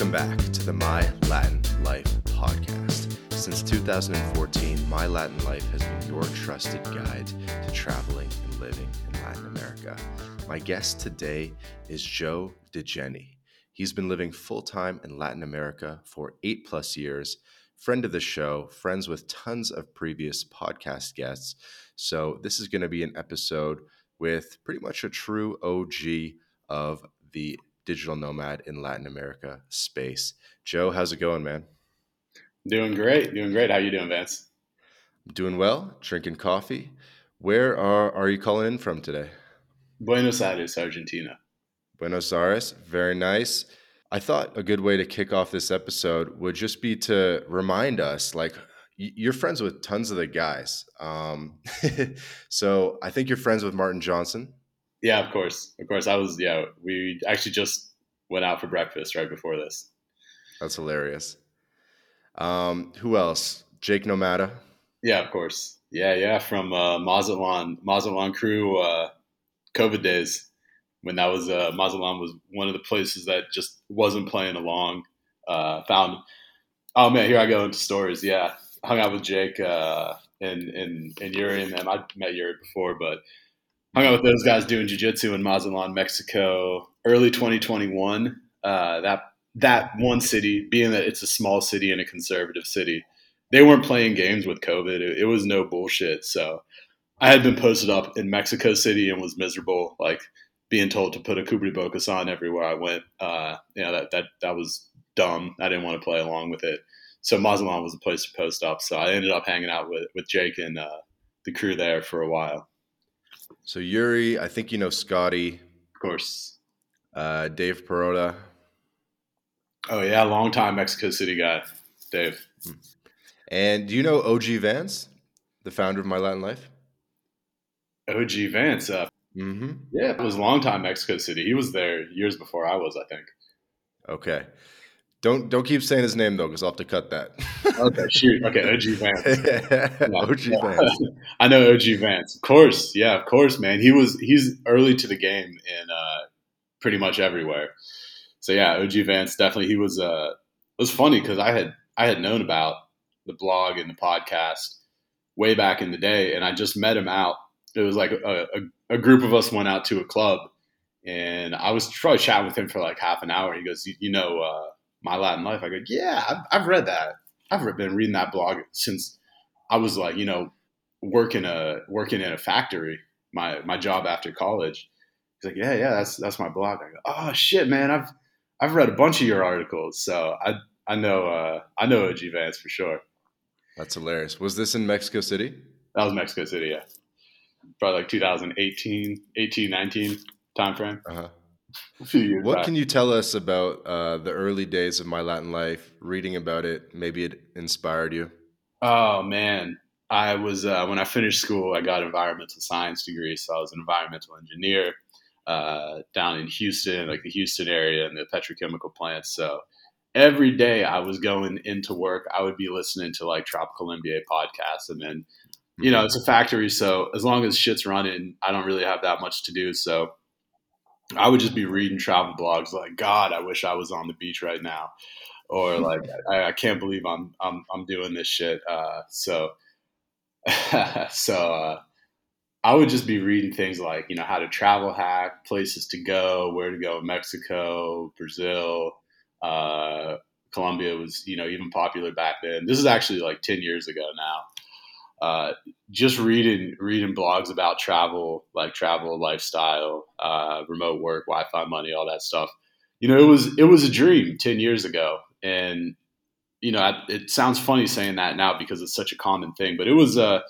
Welcome back to the My Latin Life podcast. Since 2014, My Latin Life has been your trusted guide to traveling and living in Latin America. My guest today is Joe Dejene. He's been living full time in Latin America for eight plus years, friend of the show, friends with tons of previous podcast guests. So, this is going to be an episode with pretty much a true OG of the digital nomad in Latin America space. Joe, how's it going, man? Doing great, doing great. How you doing, Vance? Doing well, drinking coffee. Where are, are you calling in from today? Buenos Aires, Argentina. Buenos Aires, very nice. I thought a good way to kick off this episode would just be to remind us like you're friends with tons of the guys. Um, so I think you're friends with Martin Johnson. Yeah, of course, of course. I was. Yeah, we actually just went out for breakfast right before this. That's hilarious. Um, who else? Jake Nomada. Yeah, of course. Yeah, yeah. From uh, Mazatlan, Mazatlan crew, uh, COVID days when that was uh, Mazatlan was one of the places that just wasn't playing along. Uh, found. Oh man, here I go into stories. Yeah, hung out with Jake uh, and and and Yuri, and I met Yuri before, but hung out with those guys doing jiu-jitsu in Mazatlan, Mexico, early 2021. Uh, that that one city, being that it's a small city and a conservative city, they weren't playing games with COVID. It, it was no bullshit. So I had been posted up in Mexico City and was miserable, like being told to put a cubrebocas on everywhere I went. Uh, you know, that that that was dumb. I didn't want to play along with it. So Mazatlan was a place to post up. So I ended up hanging out with with Jake and uh, the crew there for a while. So Yuri, I think you know Scotty. Of course. Uh, Dave Perota. Oh yeah, long time Mexico City guy, Dave. Hmm. And do you know OG Vance, the founder of My Latin Life? OG Vance. Uh, mm-hmm. Yeah, it was long time Mexico City. He was there years before I was, I think. Don't don't keep saying his name though, because I'll have to cut that. okay, shoot. Okay, OG Vance. Yeah. OG Vance. I know OG Vance. Of course, yeah, of course, man. He was he's early to the game in uh, pretty much everywhere. So yeah, OG Vance definitely. He was. Uh, it was funny because I had I had known about the blog and the podcast way back in the day, and I just met him out. It was like a, a, a group of us went out to a club, and I was probably chatting with him for like half an hour. He goes, "You, you know." Uh, my Latin Life. I go, yeah, I've, I've read that. I've been reading that blog since I was like, you know, working a working in a factory. My my job after college. He's like, yeah, yeah, that's that's my blog. I go, oh shit, man, I've I've read a bunch of your articles, so I I know uh, I know OG Vance for sure. That's hilarious. Was this in Mexico City? That was Mexico City, yeah. Probably like 2018, 18, 19 time frame. Uh-huh what back. can you tell us about uh, the early days of my Latin life? Reading about it, maybe it inspired you. Oh man, I was uh, when I finished school, I got an environmental science degree, so I was an environmental engineer uh, down in Houston, like the Houston area, and the petrochemical plants. So every day I was going into work, I would be listening to like Tropical MBA podcasts, and then you know it's a factory, so as long as shit's running, I don't really have that much to do. So I would just be reading travel blogs like, God, I wish I was on the beach right now, or like, I, I can't believe I'm I'm I'm doing this shit. Uh, so, so uh, I would just be reading things like, you know, how to travel hack, places to go, where to go in Mexico, Brazil, uh, Colombia was, you know, even popular back then. This is actually like ten years ago now uh, just reading reading blogs about travel, like travel, lifestyle, uh, remote work, Wi-Fi money, all that stuff. You know, it was it was a dream ten years ago, and you know, it sounds funny saying that now because it's such a common thing, but it was a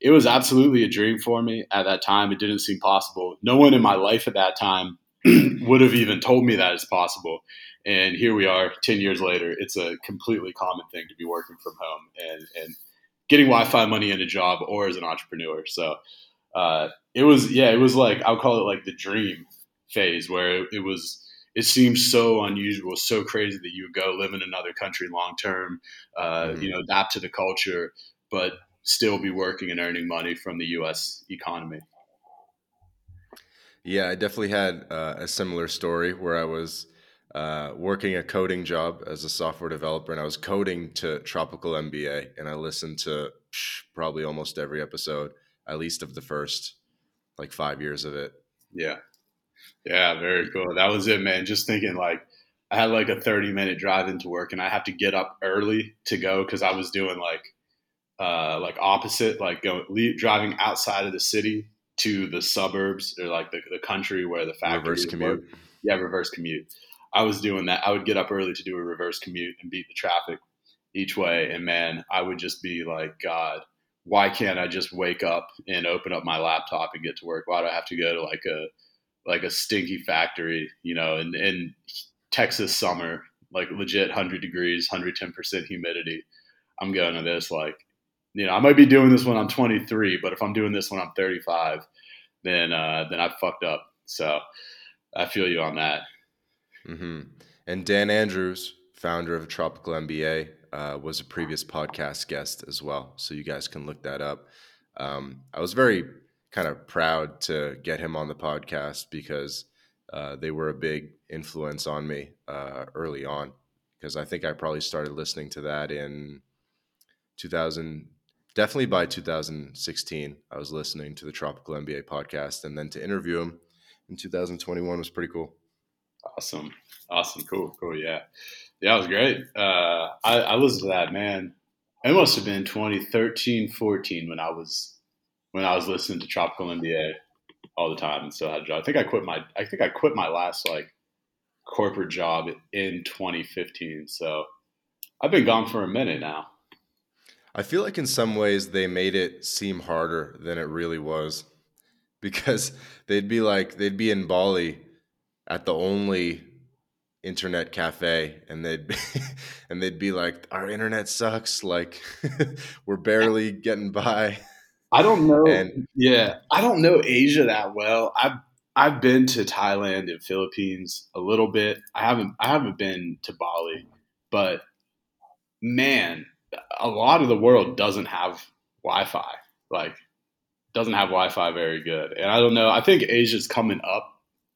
it was absolutely a dream for me at that time. It didn't seem possible. No one in my life at that time would have even told me that it's possible. And here we are, ten years later. It's a completely common thing to be working from home and and getting Wi-Fi money in a job or as an entrepreneur. So uh, it was, yeah, it was like I'll call it like the dream phase where it, it was. It seems so unusual, so crazy that you would go live in another country long term, uh, mm-hmm. you know, adapt to the culture, but still be working and earning money from the U.S. economy. Yeah, I definitely had uh, a similar story where I was uh, working a coding job as a software developer, and I was coding to Tropical MBA, and I listened to psh, probably almost every episode, at least of the first like five years of it. Yeah, yeah, very cool. That was it, man. Just thinking like I had like a 30 minute drive into work and I have to get up early to go because I was doing like uh, like opposite, like going leave, driving outside of the city to the suburbs or like the, the country where the factory reverse commute. Work. Yeah, reverse commute. I was doing that. I would get up early to do a reverse commute and beat the traffic each way. And man, I would just be like, God, why can't I just wake up and open up my laptop and get to work? Why do I have to go to like a like a stinky factory, you know, in, Texas summer, like legit 100 degrees, 110% humidity. I'm going to this like, you know, I might be doing this when I'm 23, but if I'm doing this when I'm 35, then uh, then I fucked up. So I feel you on that. Mm-hmm. And Dan Andrews, founder of Tropical MBA, uh, was a previous podcast guest as well. So you guys can look that up. Um, I was very kind of proud to get him on the podcast because uh, they were a big influence on me uh, early on. Because I think I probably started listening to that in 2000, definitely by 2016. I was listening to the Tropical MBA podcast, and then to interview him in 2021 was pretty cool. Awesome, awesome, cool, cool, yeah, yeah, it was great. Uh, I, I listened to that man. It must have been 2013, 14 when I was when I was listening to Tropical MBA all the time and still had a job. I think I quit my I think I quit my last like corporate job in 2015. So I've been gone for a minute now. I feel like in some ways they made it seem harder than it really was because they'd be like they'd be in Bali at the only internet cafe and they'd be, and they'd be like our internet sucks like we're barely getting by I don't know. And, yeah, I don't know Asia that well. I've I've been to Thailand and Philippines a little bit. I haven't I haven't been to Bali, but man, a lot of the world doesn't have Wi-Fi. Like doesn't have Wi-Fi very good. And I don't know. I think Asia's coming up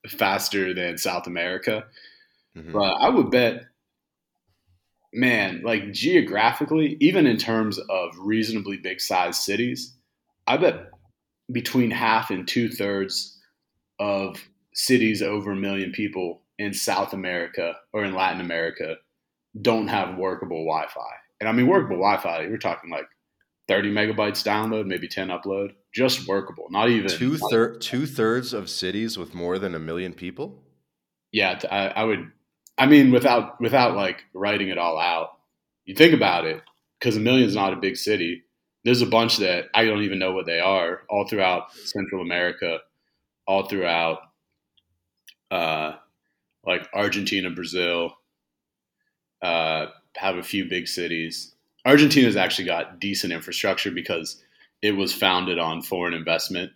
faster than South America. Mm-hmm. But I would bet man, like geographically, even in terms of reasonably big sized cities, I bet between half and two thirds of cities over a million people in South America or in Latin America don't have workable Wi-Fi. And I mean workable Wi-Fi, we're talking like 30 megabytes download, maybe 10 upload, just workable. Not even two third two thirds of cities with more than a million people. Yeah, I, I would. I mean, without without like writing it all out, you think about it because a million is not a big city there's a bunch that I don't even know what they are all throughout Central America, all throughout uh, like Argentina, Brazil, uh, have a few big cities. Argentina's actually got decent infrastructure because it was founded on foreign investment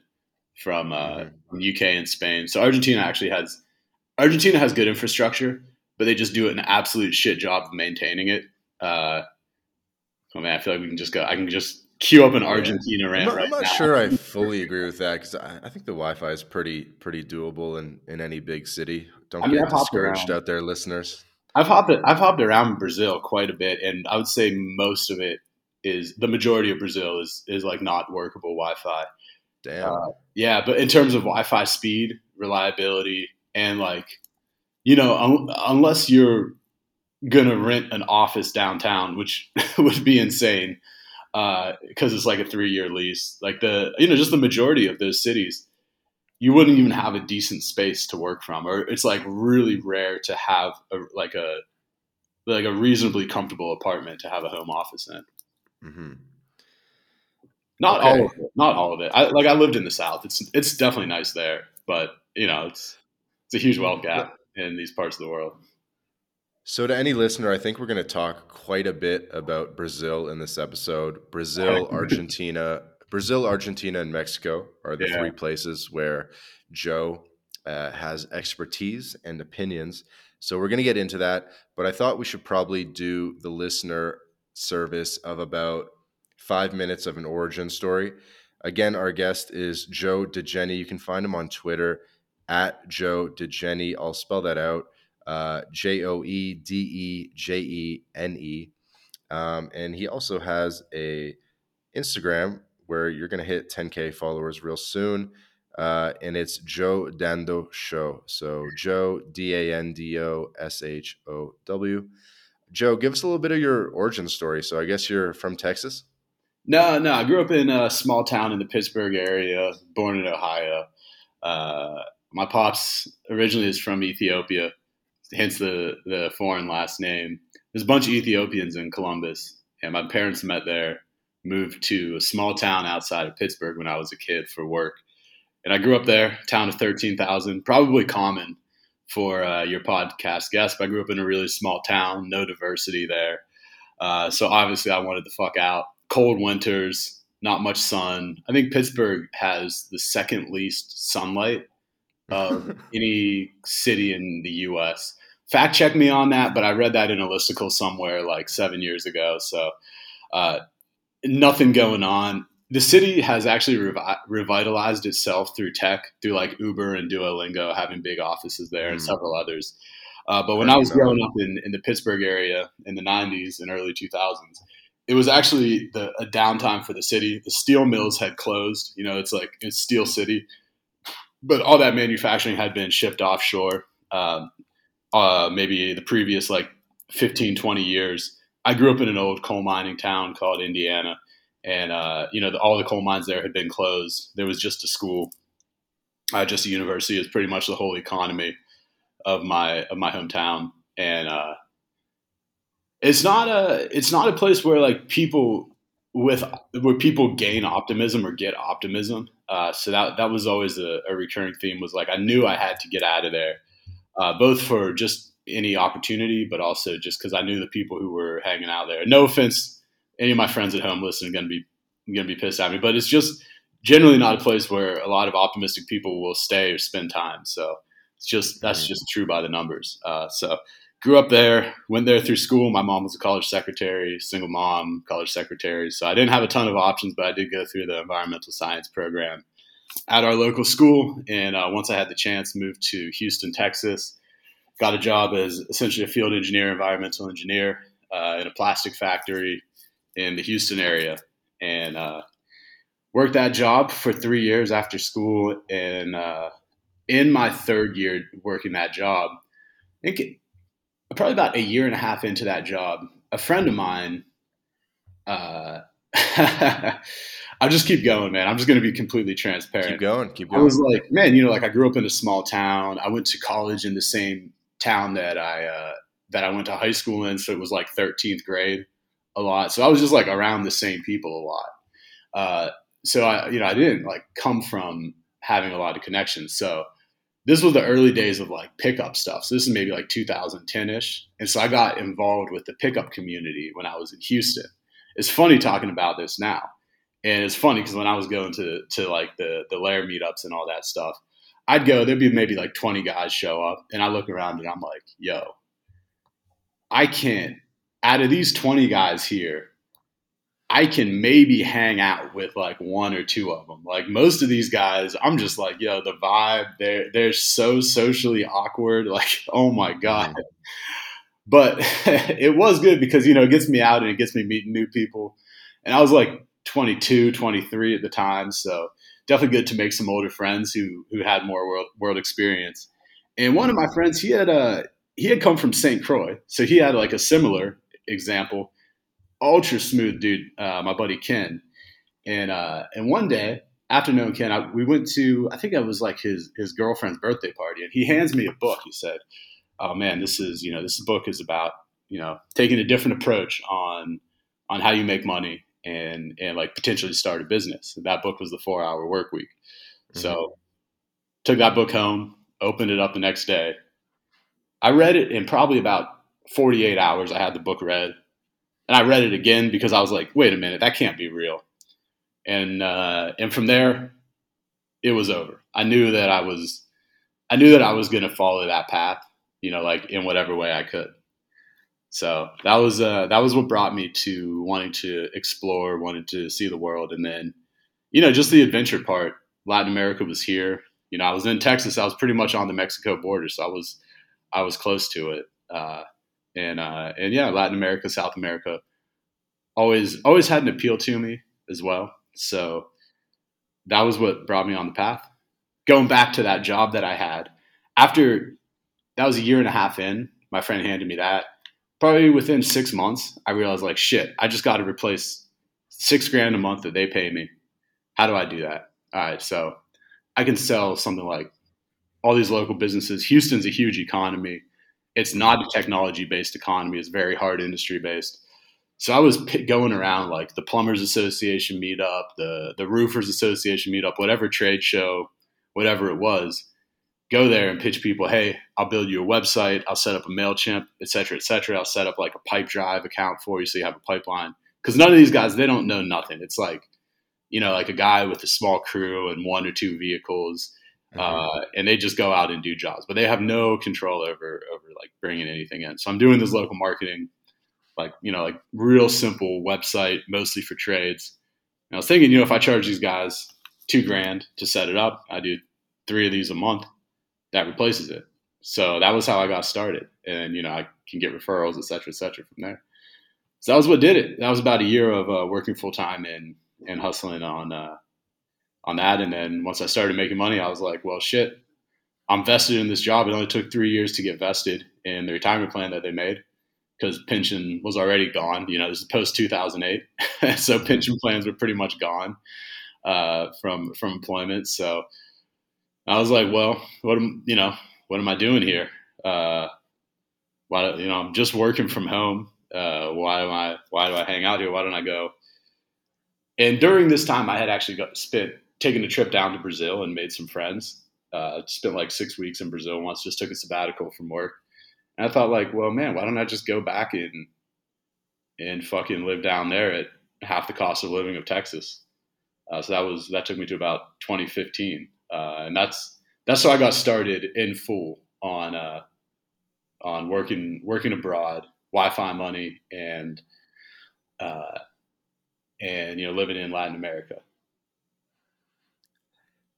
from uh, mm-hmm. UK and Spain. So Argentina actually has Argentina has good infrastructure, but they just do an absolute shit job of maintaining it. Uh, oh man, I feel like we can just go. I can just queue up an Argentina yeah. rant. I'm, right I'm not now. sure I fully agree with that because I, I, think the Wi-Fi is pretty pretty doable in, in any big city. Don't I mean, get discouraged out there, listeners. I've hopped I've hopped around Brazil quite a bit, and I would say most of it is the majority of Brazil is is like not workable Wi-Fi. Damn. Uh, yeah, but in terms of Wi-Fi speed, reliability, and like you know, un- unless you're gonna rent an office downtown, which would be insane because uh, it's like a three year lease. Like the you know just the majority of those cities, you wouldn't even have a decent space to work from, or it's like really rare to have a, like a like a reasonably comfortable apartment to have a home office in. Mm-hmm. Not okay. all of it. Not all of it. I, like I lived in the South. It's it's definitely nice there, but you know it's it's a huge wealth gap in these parts of the world. So, to any listener, I think we're going to talk quite a bit about Brazil in this episode. Brazil, Argentina, Brazil, Argentina, and Mexico are the yeah. three places where Joe uh, has expertise and opinions. So, we're going to get into that. But I thought we should probably do the listener service of about five minutes of an origin story. Again, our guest is Joe Dejene. You can find him on Twitter at Joe Dejene. I'll spell that out uh, J O E D E J E N E. Um, and he also has a Instagram where you're going to hit 10K followers real soon. Uh, and it's Joe Dando Show. So Joe, D A N D O S H O W. Joe, give us a little bit of your origin story. So I guess you're from Texas? No, no. I grew up in a small town in the Pittsburgh area, born in Ohio. Uh, my pops originally is from Ethiopia, hence the, the foreign last name. There's a bunch of Ethiopians in Columbus, and my parents met there, moved to a small town outside of Pittsburgh when I was a kid for work. And I grew up there, town of 13,000, probably common for uh, your podcast guest. But I grew up in a really small town, no diversity there. Uh, so obviously, I wanted to fuck out. Cold winters, not much sun. I think Pittsburgh has the second least sunlight of any city in the U.S. Fact check me on that, but I read that in a listicle somewhere like seven years ago. So uh, nothing going on. The city has actually revi- revitalized itself through tech, through like Uber and Duolingo having big offices there mm. and several others. Uh, but when I was growing up in, in the Pittsburgh area in the 90s and early 2000s, it was actually the, a downtime for the city. The steel mills had closed. You know, it's like it's Steel City, but all that manufacturing had been shipped offshore. Um, uh, maybe the previous like 15, 20 years. I grew up in an old coal mining town called Indiana, and uh, you know the, all the coal mines there had been closed. There was just a school, uh, just a university. Is pretty much the whole economy of my of my hometown, and uh, it's not a it's not a place where like people with where people gain optimism or get optimism. Uh, so that that was always a, a, recurring theme. Was like I knew I had to get out of there, uh, both for just any opportunity, but also just because I knew the people who were hanging out there. No offense, any of my friends at home listening going to be going to be pissed at me, but it's just generally not a place where a lot of optimistic people will stay or spend time. So it's just that's mm-hmm. just true by the numbers. Uh, so grew up there, went there through school. My mom was a college secretary, single mom, college secretary. So I didn't have a ton of options, but I did go through the environmental science program at our local school. And uh, once I had the chance, moved to Houston, Texas. Got a job as essentially a field engineer, environmental engineer uh, in a plastic factory in the Houston area, and uh, worked that job for three years after school. And uh, in my third year working that job, I think it, probably about a year and a half into that job, a friend of mine, uh, I'll just keep going, man. I'm just going to be completely transparent. Keep going. Keep going. I was like, man, you know, like I grew up in a small town. I went to college in the same town that I, uh, that I went to high school in. So it was like 13th grade a lot. So I was just like around the same people a lot. Uh, so I, you know, I didn't like come from having a lot of connections. So this was the early days of like pickup stuff. So this is maybe like 2010 ish. And so I got involved with the pickup community when I was in Houston. It's funny talking about this now. And it's funny because when I was going to, to like the, the lair meetups and all that stuff, I'd go, there'd be maybe like 20 guys show up. And I look around and I'm like, yo, I can't, out of these 20 guys here, I can maybe hang out with like one or two of them. Like most of these guys, I'm just like, yo, the vibe, they're they're so socially awkward. Like, oh my god. Mm-hmm. But it was good because you know it gets me out and it gets me meeting new people. And I was like 22, 23 at the time, so definitely good to make some older friends who who had more world world experience. And one of my friends, he had uh he had come from St. Croix, so he had like a similar example ultra smooth dude, uh, my buddy Ken. And uh, and one day after knowing Ken, I, we went to I think it was like his his girlfriend's birthday party, and he hands me a book. He said, "Oh man, this is you know this book is about you know taking a different approach on on how you make money and and like potentially start a business." And that book was the Four Hour Work Week. Mm-hmm. So took that book home, opened it up the next day. I read it in probably about 48 hours. I had the book read and I read it again because I was like, wait a minute, that can't be real. And uh, and from there, it was over. I knew that I was, I knew that I was going to follow that path, you know, like in whatever way I could. So that was uh, that was what brought me to wanting to explore, wanting to see the world, and then, you know, just the adventure part. Latin America was here. You know, I was in Texas. I was pretty much on the Mexico border, so I was I was close to it. Uh, and uh, and yeah, Latin America, South America, always always had an appeal to me as well. So that was what brought me on the path. Going back to that job that I had after that was a year and a half in. My friend handed me that. Probably within six months, I realized like shit. I just got to replace six grand a month that they pay me. How do I do that? All right, so I can sell something like all these local businesses. Houston's a huge economy. It's not a technology based economy. It's very hard industry based. So I was going around like the Plumbers Association meetup, the the Roofers Association meetup, whatever trade show, whatever it was. Go there and pitch people, hey, I'll build you a website, I'll set up a MailChimp, et cetera, et cetera. I'll set up like a Pipedrive account for you so you have a pipeline. Because none of these guys, they don't know nothing. It's like, you know, like a guy with a small crew and one or two vehicles mm-hmm. uh, and they just go out and do jobs, but they have no control over over like bringing anything in. So I'm doing this local marketing, like you know, like real simple website, mostly for trades. And I was thinking, you know, if I charge these guys two grand to set it up, I do three of these a month, that replaces it. So that was how I got started, and you know, I can get referrals, et cetera, et cetera, from there. So that was what did it. That was about a year of uh, working full time and and hustling on uh, on that. And then once I started making money, I was like, well, shit, I'm vested in this job. It only took three years to get vested in the retirement plan that they made because pension was already gone. You know, this is post 2008, so pension plans were pretty much gone uh, from from employment. So I was like, well, what am you know, what am I doing here? Uh, why you know, I'm just working from home. Uh, why am I? Why do I hang out here? Why don't I go? And during this time, I had actually got spent taken a trip down to Brazil and made some friends. Uh, spent like six weeks in Brazil once, just took a sabbatical from work. And I thought like, well, man, why don't I just go back and and fucking live down there at half the cost of living of Texas? Uh, so that was that took me to about 2015, uh, and that's that's how I got started in full on uh, on working working abroad, Wi-Fi money, and uh, and you know living in Latin America.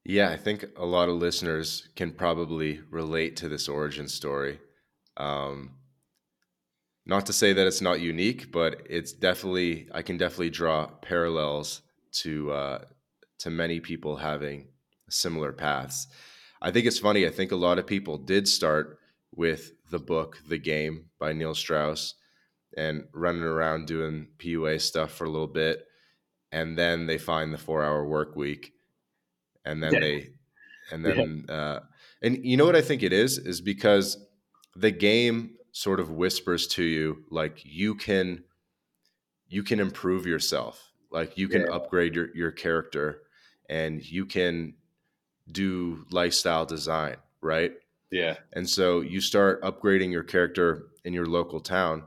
Yeah, I think a lot of listeners can probably relate to this origin story. Um, not to say that it's not unique, but it's definitely I can definitely draw parallels to uh, to many people having similar paths. I think it's funny. I think a lot of people did start with the book The Game by Neil Strauss and running around doing PUA stuff for a little bit, and then they find the Four Hour Work Week and then yeah. they and then yeah. uh, and you know what I think it is is because the game sort of whispers to you like you can you can improve yourself like you can yeah. upgrade your your character and you can do lifestyle design right yeah and so you start upgrading your character in your local town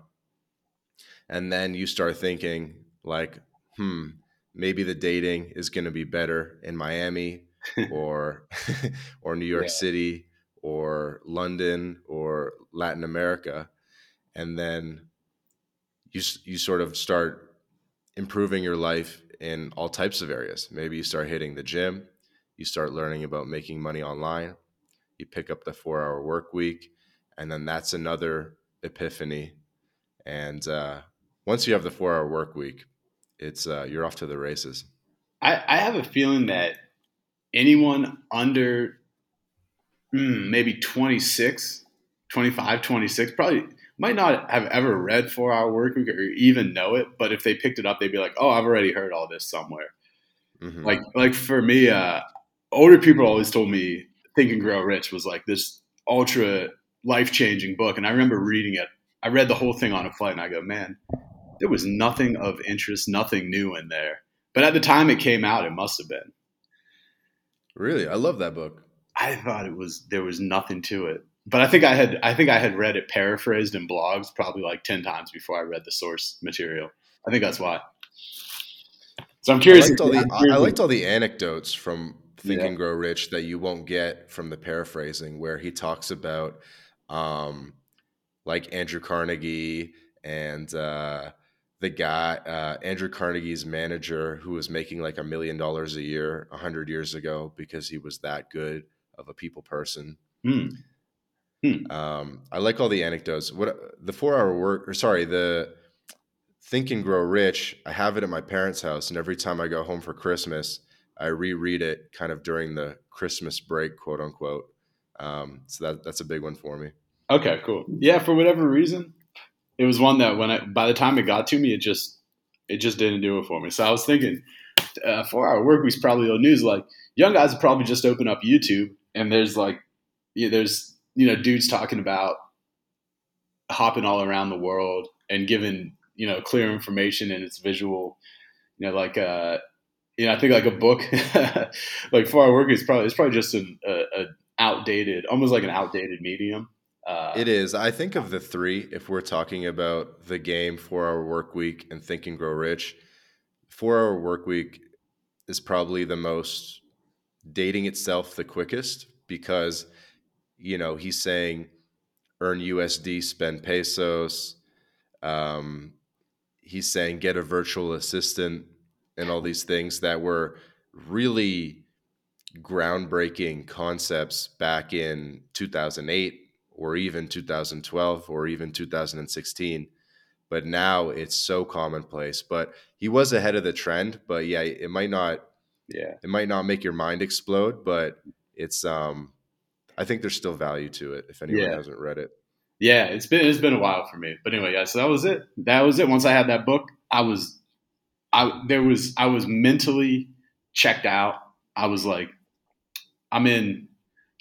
and then you start thinking like hmm maybe the dating is going to be better in Miami or or New York yeah. City or London or Latin America, and then you you sort of start improving your life in all types of areas. Maybe you start hitting the gym, you start learning about making money online, you pick up the four hour work week, and then that's another epiphany. And uh, once you have the four hour work week, it's uh, you're off to the races. I, I have a feeling that anyone under mm, maybe 26, 25, 26 probably might not have ever read Four Hour Work Week or even know it, but if they picked it up, they'd be like, "Oh, I've already heard all this somewhere." Mm-hmm. Like, like for me, uh, older people always told me Think and Grow Rich was like this ultra life changing book, and I remember reading it. I read the whole thing on a flight, and I go, "Man, there was nothing of interest, nothing new in there." But at the time it came out, it must have been. Really, I love that book. I thought it was there was nothing to it, but I think I had I think I had read it paraphrased in blogs probably like ten times before I read the source material. I think that's why. So I'm curious. I liked all the, I liked all the anecdotes from Think yeah. and Grow Rich that you won't get from the paraphrasing, where he talks about, um, like Andrew Carnegie and uh, the guy uh, Andrew Carnegie's manager who was making like a million dollars a year a hundred years ago because he was that good of a people person. Mm. Hmm. Um, I like all the anecdotes. What the four hour work, or sorry, the Think and Grow Rich. I have it at my parents' house, and every time I go home for Christmas, I reread it kind of during the Christmas break, quote unquote. Um, so that that's a big one for me. Okay, cool. Yeah, for whatever reason, it was one that when I by the time it got to me, it just it just didn't do it for me. So I was thinking, uh, four hour work week's probably old news. Like young guys would probably just open up YouTube and there's like yeah, there's you know dudes talking about hopping all around the world and giving you know clear information and it's visual. You know, like uh, you know, I think like a book, like four hour work is probably it's probably just an a, a outdated, almost like an outdated medium. Uh, it is. I think of the three, if we're talking about the game, four hour work week, and think and grow rich, four hour work week is probably the most dating itself the quickest because, you know, he's saying earn USD, spend pesos. Um, he's saying get a virtual assistant and all these things that were really groundbreaking concepts back in 2008 or even 2012 or even 2016 but now it's so commonplace. But he was ahead of the trend but yeah it might not yeah. it might not make your mind explode but it's um i think there's still value to it if anyone yeah. hasn't read it. Yeah it's been it's been a while for me. But anyway yeah so that was it. That was it. Once i had that book i was i there was i was mentally checked out i was like i'm in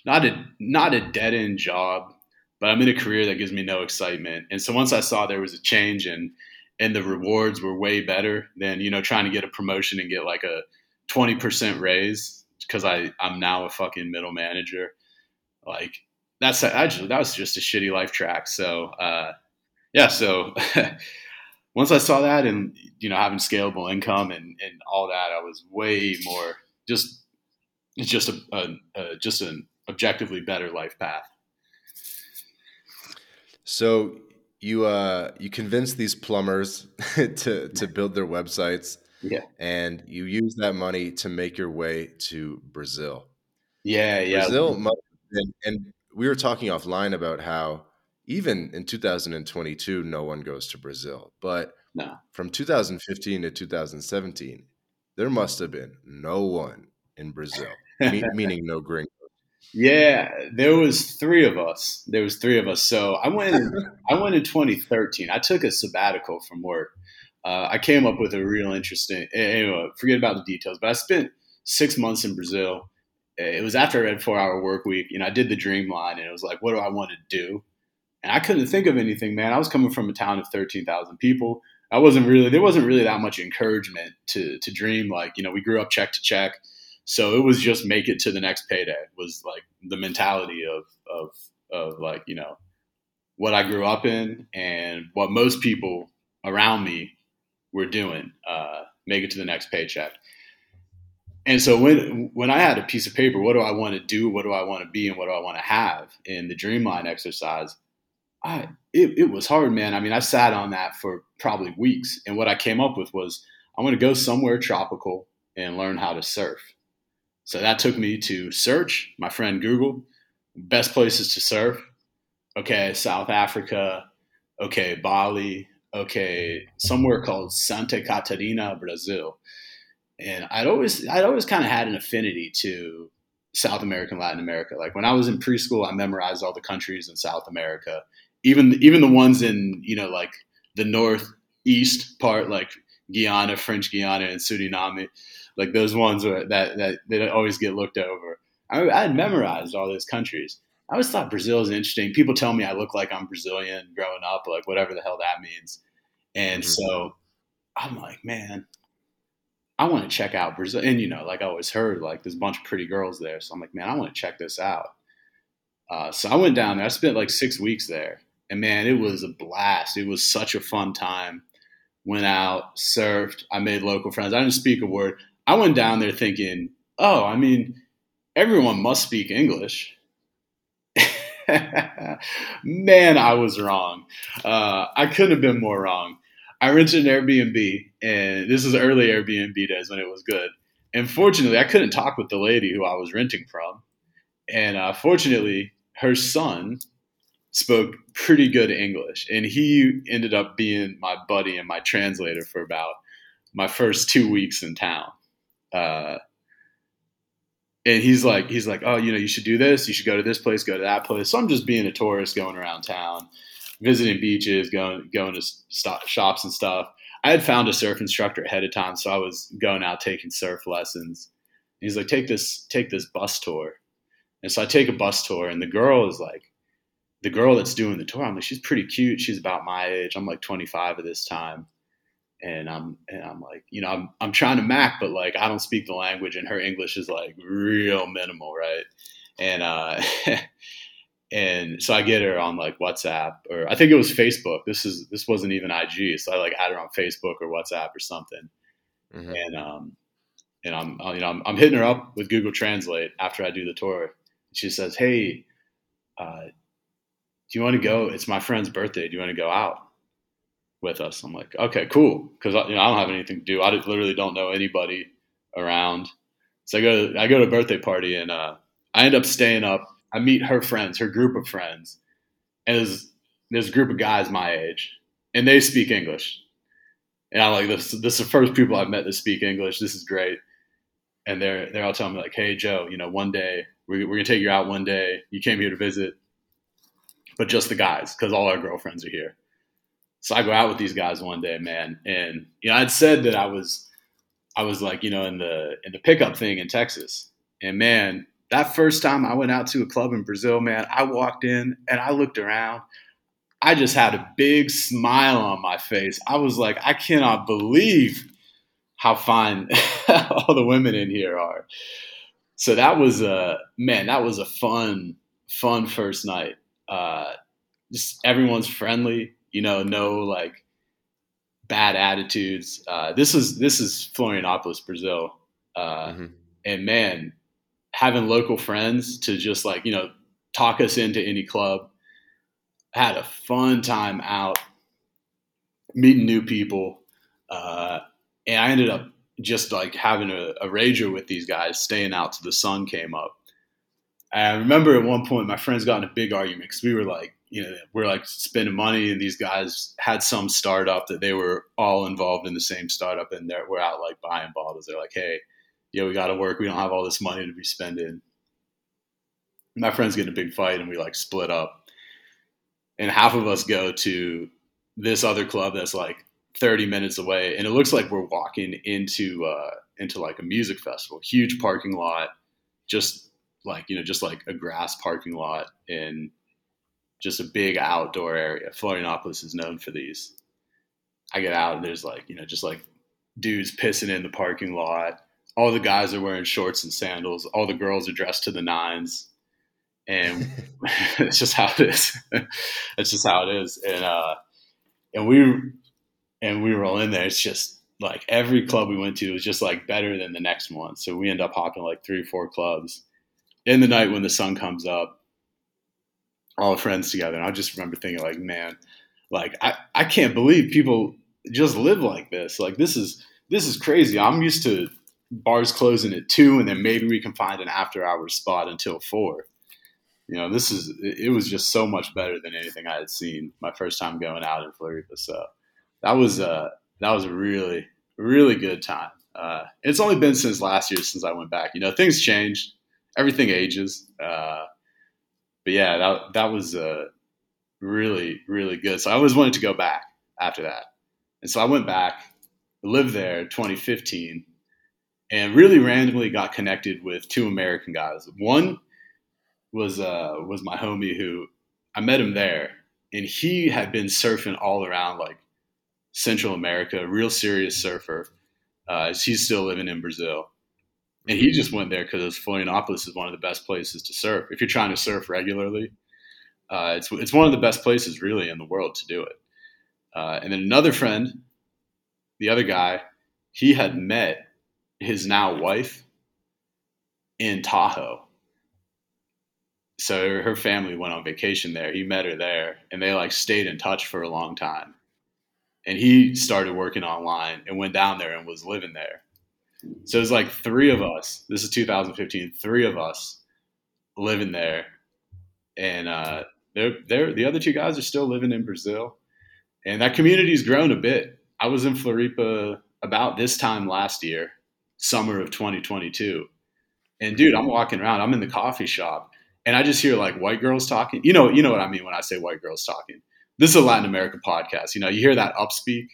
not a not a dead end job but I'm in a career that gives me no excitement. And so once I saw there was a change and and the rewards were way better than you know trying to get a promotion and get like a 20% raise because I I'm now a fucking middle manager. Like that's actually that was just a shitty life track. So uh, yeah, so once I saw that and you know having scalable income and and all that, I was way more just it's just a, a, a just an objectively better life path. So you uh you convince these plumbers to to build their websites. Yeah. And you use that money to make your way to Brazil. Yeah, yeah. Brazil and, and we were talking offline about how even in 2022 no one goes to Brazil. But no. from 2015 to 2017 there must have been no one in Brazil, me- meaning no gringo. Yeah, there was three of us. There was three of us. So I went. In, I went in 2013. I took a sabbatical from work. Uh, I came up with a real interesting. Anyway, forget about the details. But I spent six months in Brazil. It was after I read Four Hour Work Week. You know, I did the Dream Line, and it was like, what do I want to do? And I couldn't think of anything, man. I was coming from a town of 13,000 people. I wasn't really there wasn't really that much encouragement to to dream. Like you know, we grew up check to check so it was just make it to the next payday was like the mentality of of of like you know what I grew up in and what most people around me were doing. Uh, make it to the next paycheck. And so when when I had a piece of paper, what do I want to do? What do I want to be? And what do I want to have in the Dreamline exercise? I it, it was hard, man. I mean, I sat on that for probably weeks, and what I came up with was I'm going to go somewhere tropical and learn how to surf. So that took me to search. My friend Google best places to surf. Okay, South Africa. Okay, Bali. Okay, somewhere called Santa Catarina, Brazil. And I'd always I'd always kind of had an affinity to South America and Latin America. Like when I was in preschool, I memorized all the countries in South America, even even the ones in you know like the northeast part, like Guyana, French Guiana, and Suriname like those ones that that that always get looked over. I, I had memorized all those countries. I always thought Brazil is interesting. People tell me I look like I'm Brazilian growing up, like whatever the hell that means. And mm-hmm. so I'm like, man, I want to check out Brazil. And you know, like I always heard, like there's a bunch of pretty girls there. So I'm like, man, I want to check this out. Uh, so I went down there. I spent like six weeks there, and man, it was a blast. It was such a fun time. Went out, surfed. I made local friends. I didn't speak a word. I went down there thinking, oh, I mean, everyone must speak English. Man, I was wrong. Uh, I couldn't have been more wrong. I rented an Airbnb, and this is early Airbnb days when it was good. And fortunately, I couldn't talk with the lady who I was renting from. And uh, fortunately, her son spoke pretty good English, and he ended up being my buddy and my translator for about my first two weeks in town. Uh, and he's like, he's like, oh, you know, you should do this. You should go to this place, go to that place. So I'm just being a tourist, going around town, visiting beaches, going going to stop, shops and stuff. I had found a surf instructor ahead of time, so I was going out taking surf lessons. And he's like, take this, take this bus tour. And so I take a bus tour, and the girl is like, the girl that's doing the tour. I'm like, she's pretty cute. She's about my age. I'm like 25 at this time and I'm and I'm like, you know, I'm I'm trying to Mac, but like I don't speak the language, and her English is like real minimal, right? And uh, and so I get her on like WhatsApp or I think it was Facebook. This is this wasn't even IG, so I like had her on Facebook or WhatsApp or something, mm-hmm. and um, and I'm you know I'm, I'm hitting her up with Google Translate after I do the tour. She says, "Hey, uh, do you want to go? It's my friend's birthday. Do you want to go out?" with us. I'm like, okay, cool, because you know I don't have anything to do. I literally don't know anybody around. So I go, to, I go to a birthday party, and uh, I end up staying up. I meet her friends, her group of friends, and there's there's a group of guys my age, and they speak English. And I'm like, this, this is the first people I've met that speak English. This is great. And they're they're all telling me like, hey Joe, you know, one day we're, we're gonna take you out one day. You came here to visit, but just the guys, because all our girlfriends are here. So I go out with these guys one day, man, and you know I'd said that I was I was like you know in the in the pickup thing in Texas, and man, that first time I went out to a club in Brazil, man, I walked in and I looked around. I just had a big smile on my face. I was like, I cannot believe how fine all the women in here are. So that was a man, that was a fun, fun first night. Uh, just everyone's friendly you know, no like bad attitudes. Uh, this is this is Florianopolis, Brazil, uh, mm-hmm. and man, having local friends to just like you know talk us into any club. Had a fun time out, meeting new people, uh, and I ended up just like having a, a rager with these guys, staying out till the sun came up. I remember at one point my friends got in a big argument because we were like you know, we're like spending money, and these guys had some startup that they were all involved in the same startup, and they're we're out like buying bottles. They're like, hey, yeah, we got to work. We don't have all this money to be spending. My friends get in a big fight, and we like split up, and half of us go to this other club that's like 30 minutes away, and it looks like we're walking into uh, into like a music festival, huge parking lot, just like you know, just like a grass parking lot, and just a big outdoor area. Florianopolis is known for these. I get out and there's like, you know, just like dudes pissing in the parking lot. All the guys are wearing shorts and sandals. All the girls are dressed to the nines. And it's just how it is. it's just how it is. And uh and we and we roll in there. It's just like every club we went to was just like better than the next one. So we end up hopping like three or four clubs in the night when the sun comes up all friends together. And I just remember thinking, like, man, like I, I can't believe people just live like this. Like this is this is crazy. I'm used to bars closing at two, and then maybe we can find an after hours spot until four. You know, this is it was just so much better than anything I had seen my first time going out in Florida. So that was uh that was a really really good time. Uh, it's only been since last year since I went back. You know, things change, everything ages. Uh, but yeah, that that was uh, really really good. So I always wanted to go back after that, and so I went back, lived there 2015, and really randomly got connected with two American guys. One was uh, was my homie who I met him there, and he had been surfing all around like Central America, real serious surfer. Uh, he's still living in Brazil, and he just went there because Florianopolis is one of the best places to surf. If you're trying to surf regularly, uh, it's it's one of the best places really in the world to do it. Uh, and then another friend, the other guy, he had met his now wife in Tahoe. So her family went on vacation there. He met her there, and they like stayed in touch for a long time. And he started working online and went down there and was living there so it's like three of us. This is 2015. Three of us living there, and uh, they're they're the other two guys are still living in Brazil, and that community's grown a bit. I was in Floripa about this time last year, summer of 2022, and dude, I'm walking around. I'm in the coffee shop, and I just hear like white girls talking. You know, you know what I mean when I say white girls talking. This is a Latin America podcast. You know, you hear that upspeak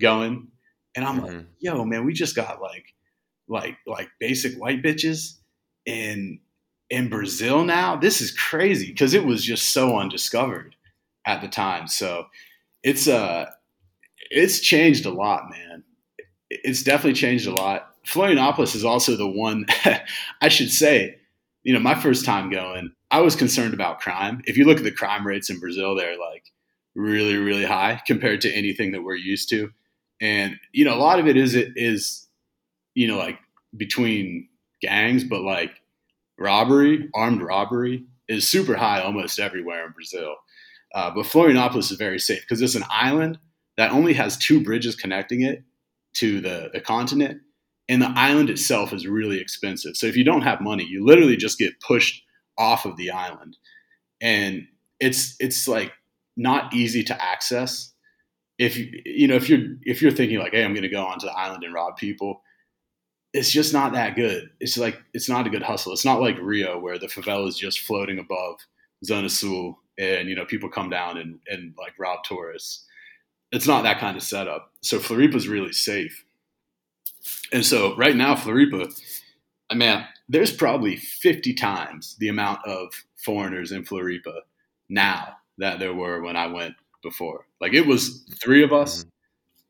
going, and I'm mm-hmm. like, yo, man, we just got like, like, like basic white bitches in in Brazil now. This is crazy because it was just so undiscovered at the time. So it's uh it's changed a lot, man. It's definitely changed a lot. Florianopolis is also the one I should say. You know, my first time going, I was concerned about crime. If you look at the crime rates in Brazil, they're like really, really high compared to anything that we're used to. And you know, a lot of it is it is, you know, like between gangs, but like robbery, armed robbery, is super high almost everywhere in Brazil. Uh, but Florianopolis is very safe because it's an island that only has two bridges connecting it to the, the continent. And the island itself is really expensive. So if you don't have money, you literally just get pushed off of the island. And it's it's like not easy to access. If you you know if you're if you're thinking like, hey, I'm gonna go onto the island and rob people, it's just not that good. It's like it's not a good hustle. It's not like Rio where the favela is just floating above Zona Sul and you know people come down and, and like rob tourists. It's not that kind of setup. So Floripa is really safe. And so right now Floripa, I mean, there's probably 50 times the amount of foreigners in Floripa now that there were when I went before. Like it was three of us. Mm-hmm.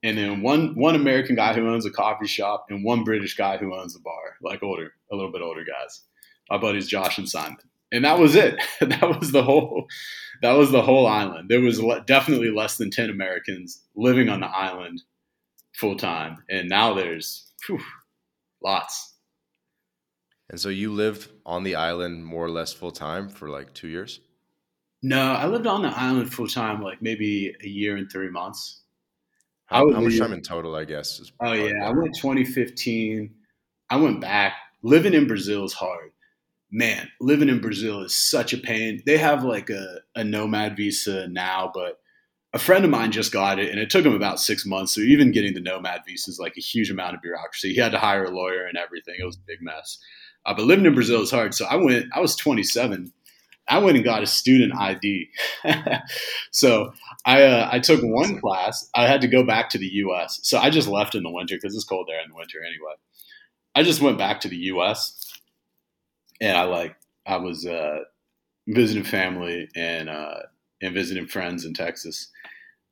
And then one one American guy who owns a coffee shop and one British guy who owns a bar, like older, a little bit older guys. My buddies Josh and Simon, and that was it. that was the whole. That was the whole island. There was definitely less than ten Americans living on the island full time, and now there's whew, lots. And so you lived on the island more or less full time for like two years. No, I lived on the island full time, like maybe a year and three months. How, how much time in total, I guess? oh yeah, I went 2015. I went back. Living in Brazil is hard. Man, living in Brazil is such a pain. They have like a, a nomad visa now, but a friend of mine just got it and it took him about six months. So even getting the nomad visa is like a huge amount of bureaucracy. He had to hire a lawyer and everything. It was a big mess. Uh, but living in Brazil is hard. So I went, I was 27 I went and got a student ID. so I uh, I took one class. I had to go back to the U.S. So I just left in the winter because it's cold there in the winter anyway. I just went back to the U.S. and I like I was uh, visiting family and uh, and visiting friends in Texas.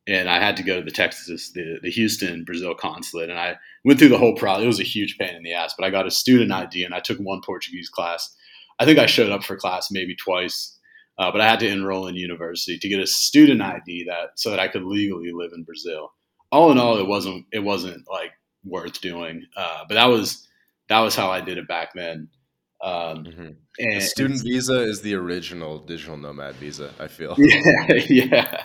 And I had to go to the Texas, the, the Houston Brazil consulate, and I went through the whole process. It was a huge pain in the ass, but I got a student ID and I took one Portuguese class I think I showed up for class maybe twice, uh, but I had to enroll in university to get a student ID that so that I could legally live in Brazil. All in all, it wasn't it wasn't like worth doing, uh, but that was that was how I did it back then. Um, mm-hmm. and, the student visa is the original digital nomad visa. I feel. Yeah, yeah,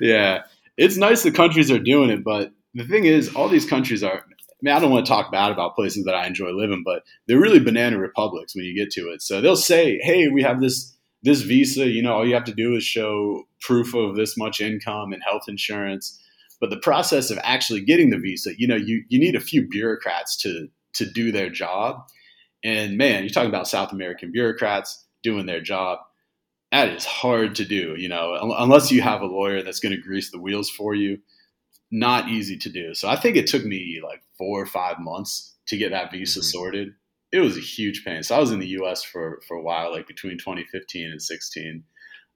yeah. It's nice the countries are doing it, but the thing is, all these countries are mean, I don't want to talk bad about places that I enjoy living, but they're really banana republics when you get to it. So they'll say, "Hey, we have this this visa. You know, all you have to do is show proof of this much income and health insurance." But the process of actually getting the visa, you know, you you need a few bureaucrats to to do their job. And man, you're talking about South American bureaucrats doing their job. That is hard to do, you know, unless you have a lawyer that's going to grease the wheels for you not easy to do. So I think it took me like four or five months to get that visa mm-hmm. sorted. It was a huge pain. So I was in the U.S. for for a while, like between 2015 and 16.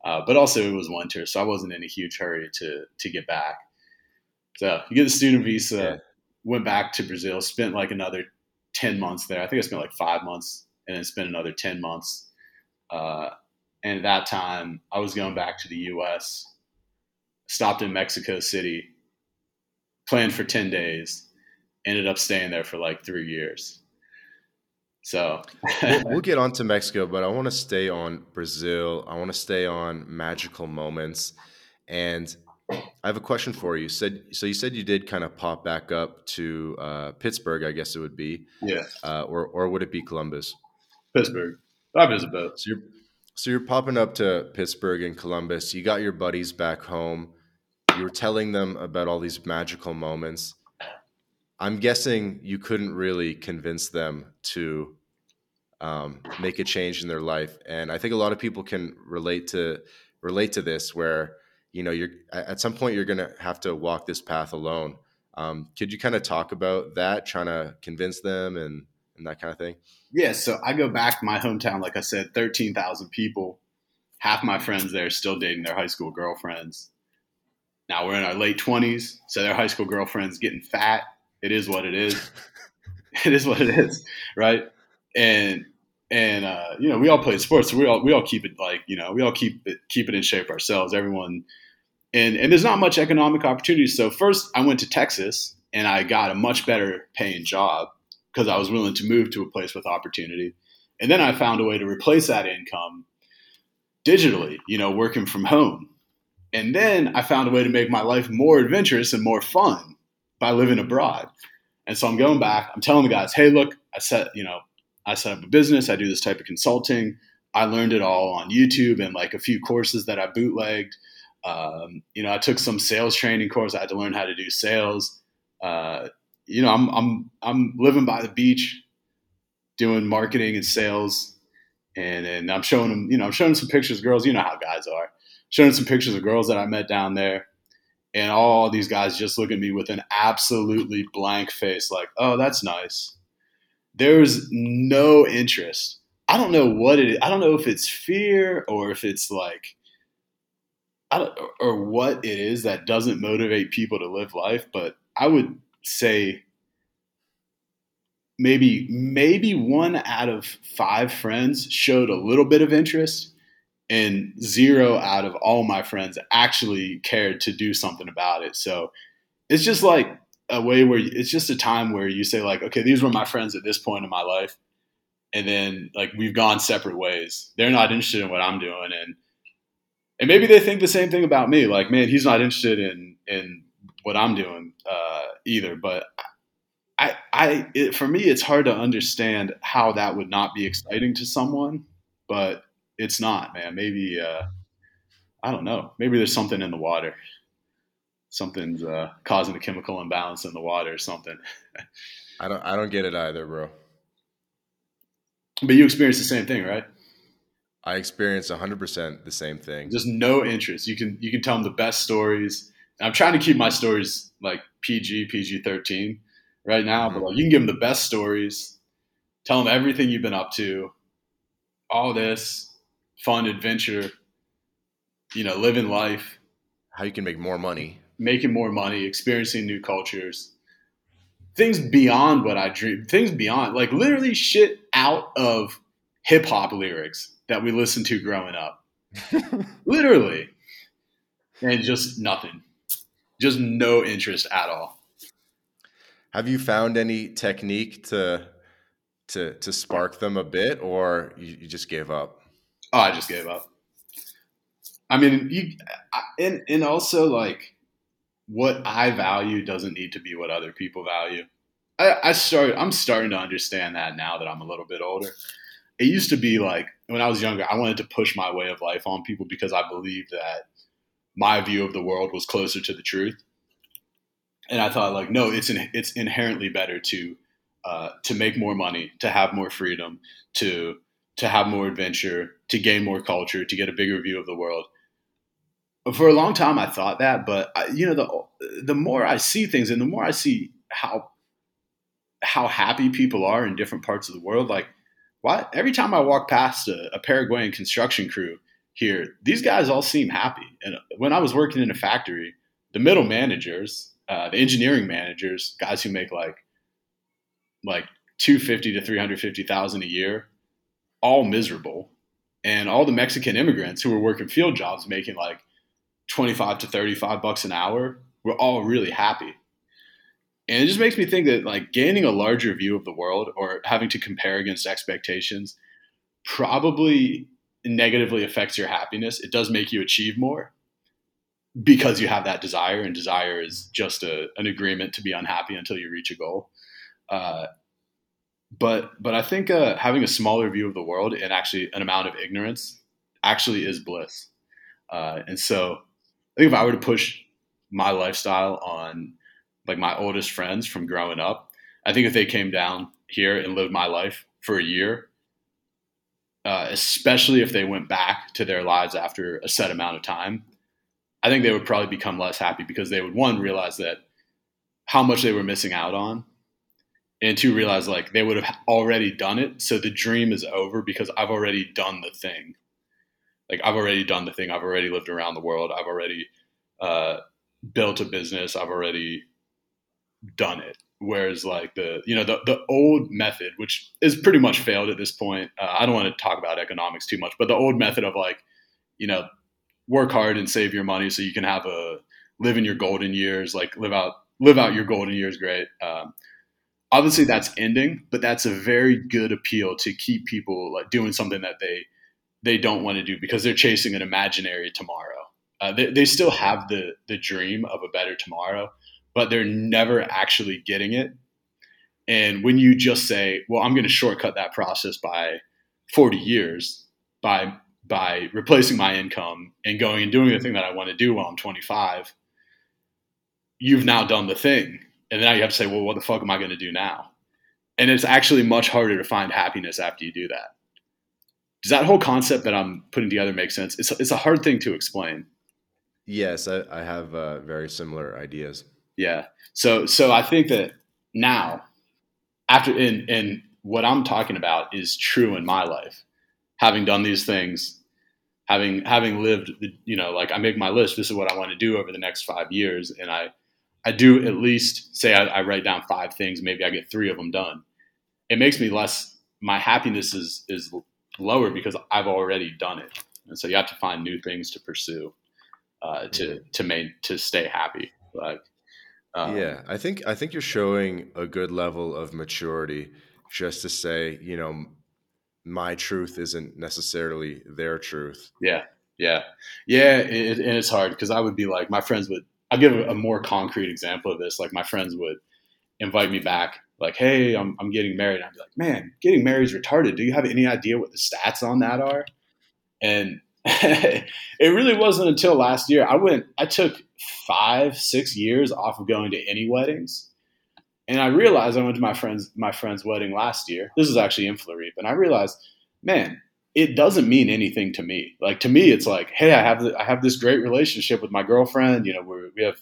Uh, but also it was winter, so I wasn't in a huge hurry to to get back. So you get the student visa, yeah. went back to Brazil, spent like another 10 months there. I think I spent like five months, and then spent another 10 months. Uh, and at that time, I was going back to the U.S. Stopped in Mexico City planned for 10 days, ended up staying there for like three years. So we'll, we'll, get on to Mexico, but I want to stay on Brazil. I want to stay on magical moments. And I have a question for you. Said so you said you did kind of pop back up to uh, Pittsburgh, I guess it would be. Yeah. Uh, or or would it be Columbus? Pittsburgh. I visit both. So you're So you're popping up to Pittsburgh and Columbus. You got your buddies back home. You were telling them about all these magical moments. I'm guessing you couldn't really convince them to um, make a change in their life, and I think a lot of people can relate to relate to this, where you know you're at some point you're going to have to walk this path alone. Um, could you kind of talk about that, trying to convince them and and that kind of thing? Yeah, so I go back my hometown, like I said, 13,000 people. Half my friends there still dating their high school girlfriends. Now we're in our late 20s, so their high school girlfriends getting fat. It is what it is. it is what it is, right? And and uh, you know we all play sports, so we all we all keep it like you know we all keep it keep it in shape ourselves. Everyone, and and there's not much economic opportunity. So first, I went to Texas and I got a much better paying job because I was willing to move to a place with opportunity. And then I found a way to replace that income digitally, you know, working from home. And then I found a way to make my life more adventurous and more fun by living abroad. And so I'm going back, I'm telling the guys, hey, look, I set, you know, I set up a business, I do this type of consulting. I learned it all on YouTube and like a few courses that I bootlegged. Um, you know, I took some sales training course. I had to learn how to do sales. Uh, you know, I'm I'm I'm living by the beach, doing marketing and sales, and and I'm showing them, you know, I'm showing them some pictures girls. You know how guys are, showing some pictures of girls that I met down there, and all these guys just look at me with an absolutely blank face, like, oh, that's nice. There's no interest. I don't know what it is. I don't know if it's fear or if it's like, I don't, or what it is that doesn't motivate people to live life. But I would say maybe maybe one out of five friends showed a little bit of interest and zero out of all my friends actually cared to do something about it. So it's just like a way where it's just a time where you say like okay these were my friends at this point in my life and then like we've gone separate ways. They're not interested in what i'm doing and and maybe they think the same thing about me like man he's not interested in in what i'm doing uh, either. But I, I, it, for me, it's hard to understand how that would not be exciting to someone, but it's not, man. Maybe, uh, I don't know. Maybe there's something in the water. Something's uh, causing a chemical imbalance in the water or something. I don't, I don't get it either, bro. But you experience the same thing, right? I experience 100% the same thing. Just no interest. You can you can tell them the best stories. And I'm trying to keep my stories like PG, PG 13 right now, but like you can give them the best stories, tell them everything you've been up to, all this fun adventure, you know, living life, how you can make more money, making more money, experiencing new cultures, things beyond what I dream, things beyond like literally shit out of hip hop lyrics that we listened to growing up, literally, and just nothing, just no interest at all. Have you found any technique to to to spark them a bit, or you, you just gave up? Oh, I just gave up. I mean, you and and also like what I value doesn't need to be what other people value. I, I start I'm starting to understand that now that I'm a little bit older. It used to be like when I was younger, I wanted to push my way of life on people because I believed that my view of the world was closer to the truth and I thought like, no, it's in, it's inherently better to uh, to make more money, to have more freedom, to to have more adventure, to gain more culture, to get a bigger view of the world. For a long time, I thought that, but I, you know, the the more I see things, and the more I see how how happy people are in different parts of the world, like why every time I walk past a, a Paraguayan construction crew here, these guys all seem happy. And when I was working in a factory, the middle managers, uh, the engineering managers, guys who make like like two fifty to three hundred fifty thousand a year, all miserable, and all the Mexican immigrants who were working field jobs making like twenty five to thirty five bucks an hour were all really happy. And it just makes me think that like gaining a larger view of the world or having to compare against expectations probably negatively affects your happiness. It does make you achieve more, because you have that desire, and desire is just a, an agreement to be unhappy until you reach a goal. Uh, but but I think uh, having a smaller view of the world and actually an amount of ignorance actually is bliss. Uh, and so I think if I were to push my lifestyle on like my oldest friends from growing up, I think if they came down here and lived my life for a year, uh, especially if they went back to their lives after a set amount of time, I think they would probably become less happy because they would one realize that how much they were missing out on, and two realize like they would have already done it, so the dream is over because I've already done the thing. Like I've already done the thing. I've already lived around the world. I've already uh, built a business. I've already done it. Whereas like the you know the the old method, which is pretty much failed at this point. Uh, I don't want to talk about economics too much, but the old method of like you know work hard and save your money so you can have a live in your golden years, like live out live out your golden years. Great. Um, obviously, that's ending, but that's a very good appeal to keep people like doing something that they they don't want to do because they're chasing an imaginary tomorrow. Uh, they, they still have the the dream of a better tomorrow, but they're never actually getting it. And when you just say, "Well, I'm going to shortcut that process by 40 years by by replacing my income and going and doing the thing that I want to do while I'm 25," you've now done the thing. And then you have to say, "Well, what the fuck am I going to do now?" And it's actually much harder to find happiness after you do that. Does that whole concept that I'm putting together make sense? It's it's a hard thing to explain. Yes, I, I have uh, very similar ideas. Yeah. So so I think that now after and and what I'm talking about is true in my life. Having done these things, having having lived, you know, like I make my list. This is what I want to do over the next five years, and I I do at least say I, I write down five things. Maybe I get three of them done. It makes me less. My happiness is is lower because I've already done it, and so you have to find new things to pursue uh, to to make to stay happy. Like um, yeah, I think I think you're showing a good level of maturity just to say, you know, my truth isn't necessarily their truth. Yeah, yeah, yeah, it, and it's hard because I would be like, my friends would. I'll give a, more concrete example of this. Like my friends would invite me back, like, "Hey, I'm I'm getting married." I'd be like, "Man, getting married is retarded. Do you have any idea what the stats on that are?" And it really wasn't until last year. I went, I took five, six years off of going to any weddings. And I realized I went to my friend's my friend's wedding last year. This is actually in Florida, and I realized, man, it doesn't mean anything to me. Like to me, it's like, hey, I have the, I have this great relationship with my girlfriend. You know, we we have,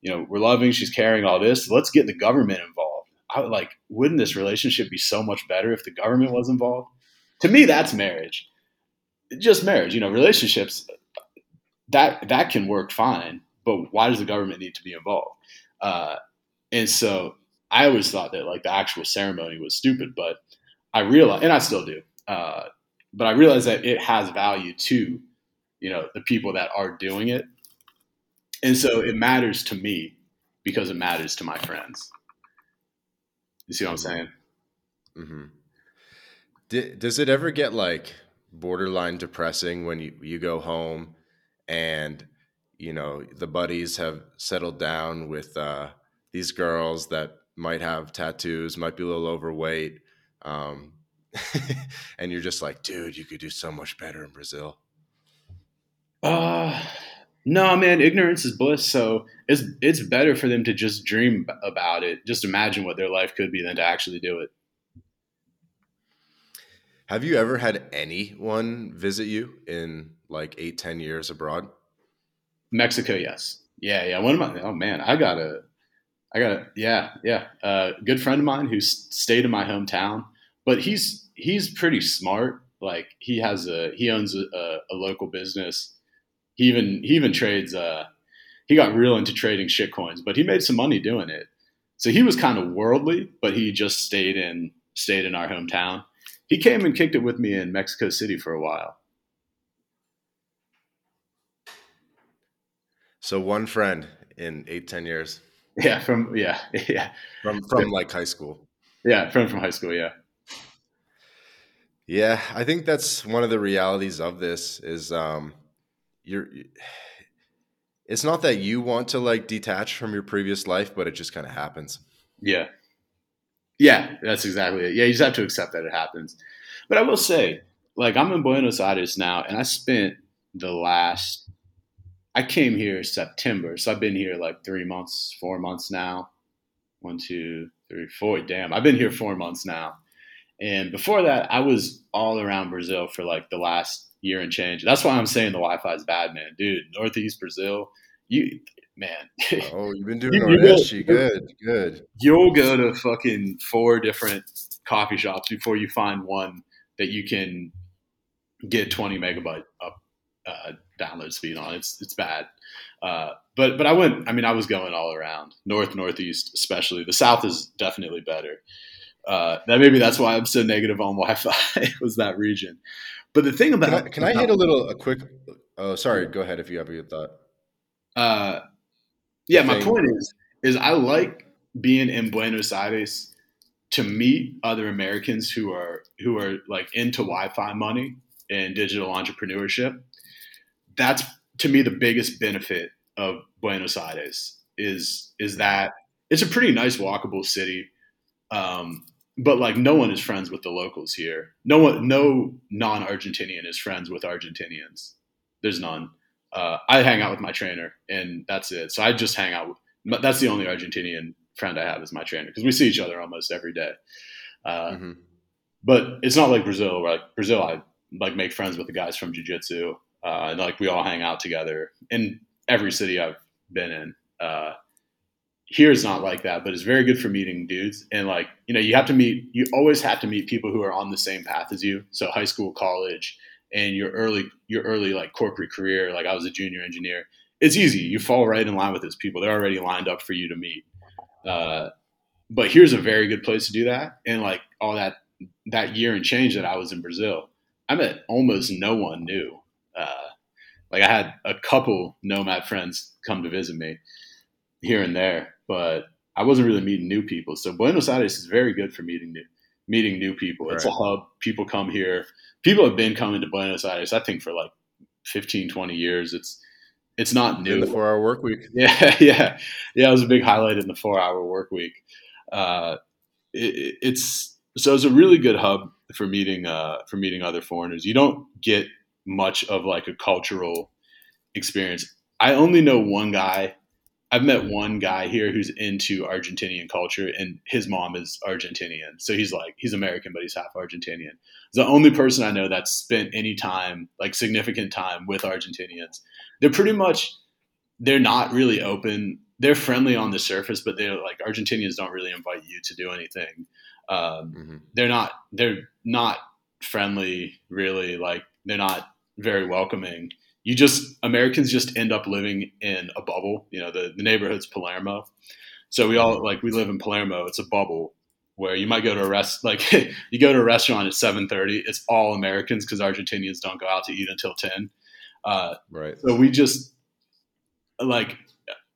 you know, we're loving, she's carrying all this. Let's get the government involved. I like, wouldn't this relationship be so much better if the government was involved? To me, that's marriage just marriage, you know, relationships that that can work fine, but why does the government need to be involved? Uh, and so I always thought that like the actual ceremony was stupid, but I realized, and I still do, uh, but I realize that it has value to, you know, the people that are doing it, and so it matters to me because it matters to my friends. You see what I'm saying? Mm-hmm. does it ever get like borderline depressing when you, you go home and you know the buddies have settled down with uh, these girls that might have tattoos might be a little overweight um, and you're just like dude you could do so much better in brazil uh no man ignorance is bliss so it's it's better for them to just dream about it just imagine what their life could be than to actually do it have you ever had anyone visit you in like eight, ten years abroad? Mexico, yes. Yeah, yeah. One of my oh man, I got a, I got a yeah, yeah. A uh, good friend of mine who stayed in my hometown, but he's he's pretty smart. Like he has a he owns a, a, a local business. He even he even trades. Uh, he got real into trading shit coins, but he made some money doing it. So he was kind of worldly, but he just stayed in stayed in our hometown he came and kicked it with me in Mexico City for a while. So one friend in eight, ten years. Yeah, from yeah, yeah. From from like high school. Yeah, from from high school, yeah. Yeah, I think that's one of the realities of this is um you're it's not that you want to like detach from your previous life, but it just kind of happens. Yeah. Yeah, that's exactly it. Yeah, you just have to accept that it happens. But I will say, like I'm in Buenos Aires now, and I spent the last. I came here September, so I've been here like three months, four months now. One, two, three, four. Damn, I've been here four months now. And before that, I was all around Brazil for like the last year and change. That's why I'm saying the Wi-Fi is bad, man. Dude, Northeast Brazil, you man. Oh, you've been doing you, Good, good. You'll go to fucking four different coffee shops before you find one that you can get 20 megabyte up uh, download speed on. It's it's bad. Uh, but but I went. I mean, I was going all around north, northeast, especially. The south is definitely better. Uh, that maybe that's why I'm so negative on Wi-Fi was that region. But the thing about can I, can I hit a little a quick? Oh, sorry. Go ahead if you have a good thought. Uh, yeah, my point is is I like being in Buenos Aires to meet other Americans who are who are like into Wi-Fi money and digital entrepreneurship. That's to me the biggest benefit of Buenos Aires is is that it's a pretty nice walkable city. Um, but like no one is friends with the locals here. No one, no non-Argentinian is friends with Argentinians. There's none. Uh, I hang out with my trainer, and that's it. So I just hang out. With, that's the only Argentinian friend I have is my trainer because we see each other almost every day. Uh, mm-hmm. But it's not like Brazil, where like Brazil, I like make friends with the guys from jiu-jitsu, uh, and like we all hang out together in every city I've been in. Uh, here is not like that, but it's very good for meeting dudes. And like, you know, you have to meet, you always have to meet people who are on the same path as you. So high school, college, and your early, your early like corporate career. Like I was a junior engineer. It's easy. You fall right in line with those people. They're already lined up for you to meet. Uh, but here's a very good place to do that. And like all that, that year and change that I was in Brazil, I met almost no one new. Uh, like I had a couple nomad friends come to visit me here and there, but I wasn't really meeting new people. So Buenos Aires is very good for meeting new meeting new people. It's right. a hub. People come here. People have been coming to Buenos Aires, I think, for like 15, 20 years. It's it's not new. In the four hour work week. Yeah, yeah, yeah. It was a big highlight in the four hour work week. Uh, it, it's so it's a really good hub for meeting uh, for meeting other foreigners. You don't get much of like a cultural experience. I only know one guy I've met one guy here who's into Argentinian culture, and his mom is Argentinian. So he's like, he's American, but he's half Argentinian. He's the only person I know that's spent any time, like significant time, with Argentinians. They're pretty much, they're not really open. They're friendly on the surface, but they're like Argentinians don't really invite you to do anything. Um, mm-hmm. They're not, they're not friendly, really. Like they're not very welcoming you just Americans just end up living in a bubble. You know, the, the neighborhood's Palermo. So we all like we live in Palermo. It's a bubble where you might go to a rest like you go to a restaurant at seven thirty. It's all Americans because Argentinians don't go out to eat until ten. Uh, right. So we just like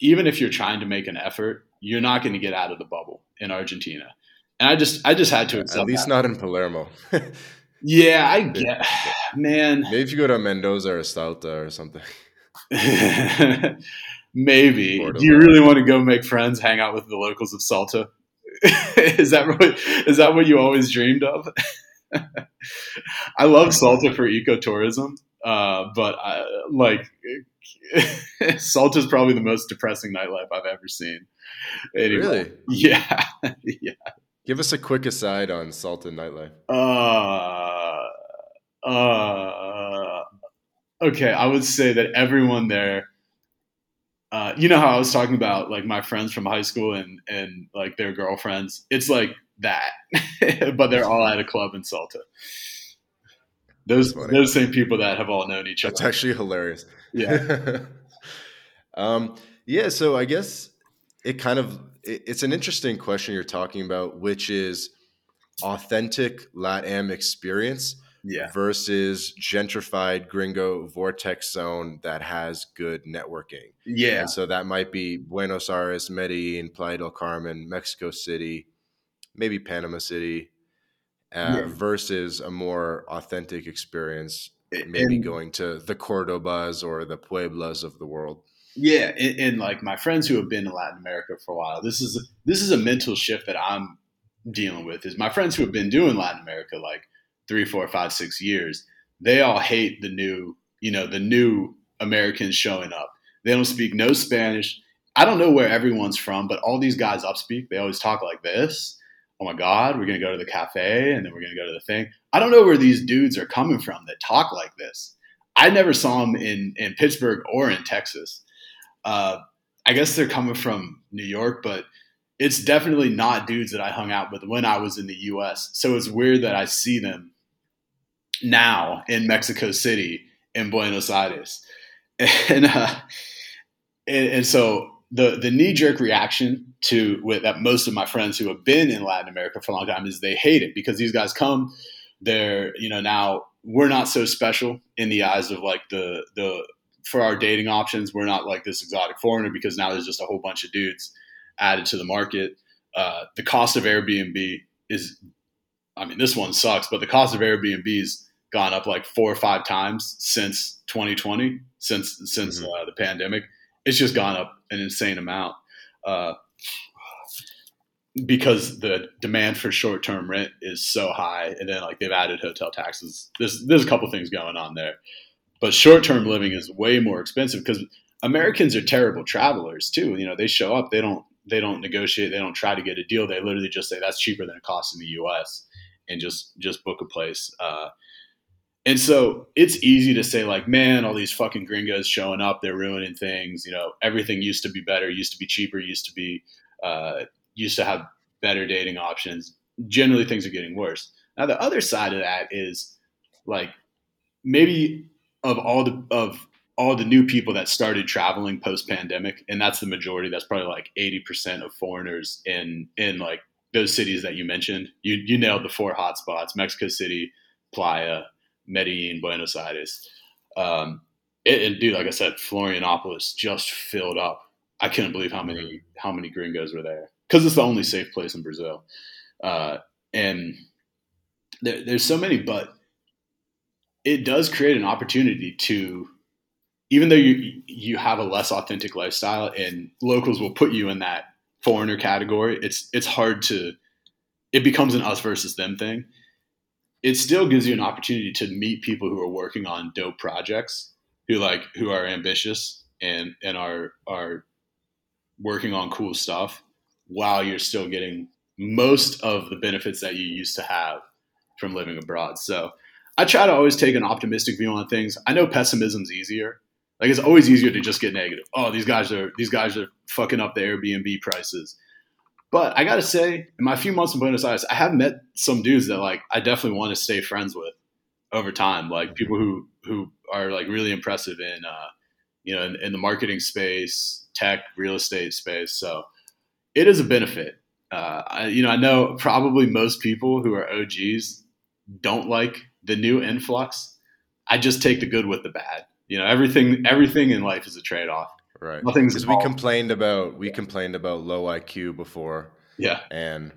even if you're trying to make an effort, you're not going to get out of the bubble in Argentina. And I just I just had to accept. At least that. not in Palermo. Yeah, I get, man. Maybe if you go to Mendoza or Salta or something. Maybe. Do you really want to go make friends, hang out with the locals of Salta? is that what, is that what you always dreamed of? I love Salta for ecotourism, uh, but I, like Salta is probably the most depressing nightlife I've ever seen. Anyway, really? Yeah, yeah. Give us a quick aside on Salta nightlife. Uh, uh, okay, I would say that everyone there. Uh, you know how I was talking about like my friends from high school and and like their girlfriends. It's like that, but they're all at a club in Salta. Those those same people that have all known each other. That's actually hilarious. Yeah. um. Yeah. So I guess it kind of it's an interesting question you're talking about, which is authentic LATAM experience yeah. versus gentrified gringo vortex zone that has good networking. Yeah. And so that might be Buenos Aires, Medellin, Playa del Carmen, Mexico City, maybe Panama City, uh, yeah. versus a more authentic experience, maybe and, going to the Cordobas or the Pueblas of the world. Yeah, and, and, like my friends who have been in Latin America for a while, this is this is a mental shift that I'm dealing with. Is my friends who have been doing Latin America like three, four, five, six years, they all hate the new, you know, the new Americans showing up. They don't speak no Spanish. I don't know where everyone's from, but all these guys upspeak. They always talk like this. Oh my God, we're gonna go to the cafe and then we're gonna go to the thing. I don't know where these dudes are coming from that talk like this. I never saw them in in Pittsburgh or in Texas. Uh, I guess they're coming from New York, but it's definitely not dudes that I hung out with when I was in the U.S. So it's weird that I see them now in Mexico City in Buenos Aires, and uh, and, and so the the knee jerk reaction to with that most of my friends who have been in Latin America for a long time is they hate it because these guys come, they're you know now we're not so special in the eyes of like the the for our dating options we're not like this exotic foreigner because now there's just a whole bunch of dudes added to the market. Uh, the cost of Airbnb is, I mean, this one sucks, but the cost of Airbnb's gone up like four or five times since 2020, since since mm-hmm. uh, the pandemic. It's just gone up an insane amount uh, because the demand for short term rent is so high, and then like they've added hotel taxes. There's there's a couple things going on there, but short term living is way more expensive because Americans are terrible travelers too. You know, they show up, they don't they don't negotiate, they don't try to get a deal. They literally just say that's cheaper than it costs in the U.S. and just just book a place. Uh, and so it's easy to say like, man, all these fucking gringos showing up, they're ruining things. You know, everything used to be better, used to be cheaper, used to be uh, used to have better dating options. Generally, things are getting worse. Now, the other side of that is like maybe of all the of all the new people that started traveling post pandemic, and that's the majority. That's probably like eighty percent of foreigners in in like those cities that you mentioned. You you nailed the four hotspots: Mexico City, Playa, Medellin, Buenos Aires. Um, it, and dude, like I said, Florianopolis just filled up. I couldn't believe how many how many gringos were there because it's the only safe place in Brazil. Uh, and there, there's so many, but it does create an opportunity to even though you you have a less authentic lifestyle and locals will put you in that foreigner category, it's it's hard to it becomes an us versus them thing. It still gives you an opportunity to meet people who are working on dope projects, who like who are ambitious and and are are working on cool stuff while you're still getting most of the benefits that you used to have from living abroad. So I try to always take an optimistic view on things. I know pessimism's easier like it's always easier to just get negative. Oh, these guys are these guys are fucking up the Airbnb prices. But I gotta say, in my few months in Buenos Aires, I have met some dudes that like I definitely want to stay friends with over time. Like people who who are like really impressive in uh, you know in, in the marketing space, tech, real estate space. So it is a benefit. Uh, I, you know, I know probably most people who are OGs don't like the new influx. I just take the good with the bad. You know everything everything in life is a trade-off. Right. Nothing's because we complained about we complained about low iq before. Yeah. And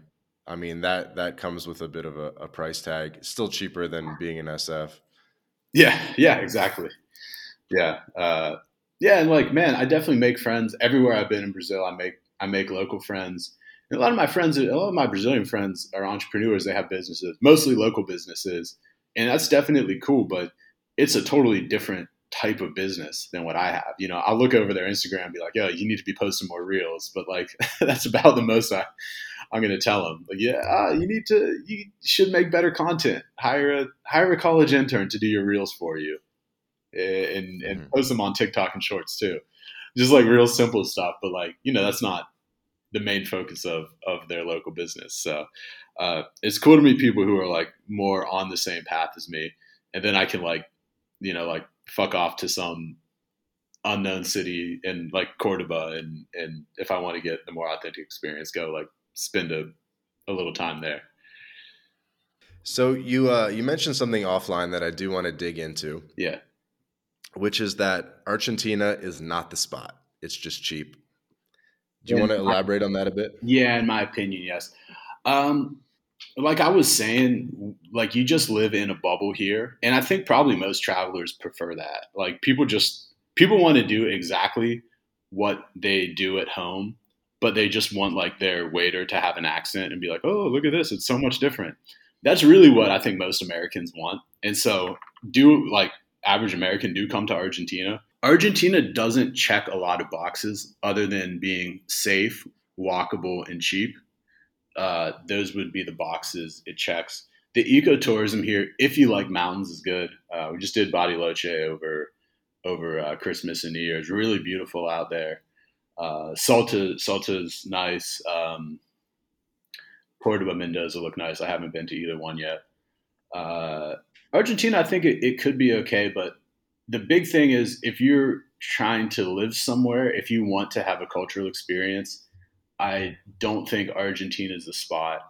i mean that that comes with a bit of a, a price tag. Still cheaper than being an sf yeah. Yeah exactly. Yeah uh, yeah and like man i definitely make friends everywhere i've been in brazil. I make i make local friends. And a lot of my friends a lot of my brazilian friends are entrepreneurs. They have businesses mostly local businesses and that's definitely cool but it's a totally different type of business than what I have. You know, I'll look over their Instagram and be like, "Yo, you need to be posting more reels," but like that's about the most I, I'm going to tell them. Like, yeah, uh, you need to, you should make better content. Hire a hire a college intern to do your reels for you, and and mm-hmm. post them on TikTok and Shorts too. Just like real simple stuff, but like you know, that's not the main focus of of their local business. So uh, it's cool to meet people who are like more on the same path as me, and then I can like you know like fuck off to some unknown city in like Cordoba and and if I want to get the more authentic experience, go like spend a, a little time there. So you uh, you mentioned something offline that I do want to dig into. Yeah. Which is that Argentina is not the spot. It's just cheap. Do you want to elaborate on that a bit? Yeah, in my opinion, yes. Um, like I was saying, like you just live in a bubble here. And I think probably most travelers prefer that. Like people just, people want to do exactly what they do at home, but they just want like their waiter to have an accent and be like, oh, look at this. It's so much different. that's really what I think most Americans want. And so, do like average American do come to Argentina. Argentina doesn't check a lot of boxes other than being safe, walkable, and cheap. Uh, those would be the boxes it checks. The ecotourism here, if you like mountains, is good. Uh, we just did Bariloche over over uh, Christmas and New Year's. Really beautiful out there. Uh, Salta Salta's nice. Um, Cordoba Mendoza look nice. I haven't been to either one yet. Uh, Argentina, I think it, it could be okay, but the big thing is if you're trying to live somewhere, if you want to have a cultural experience, I don't think Argentina is the spot.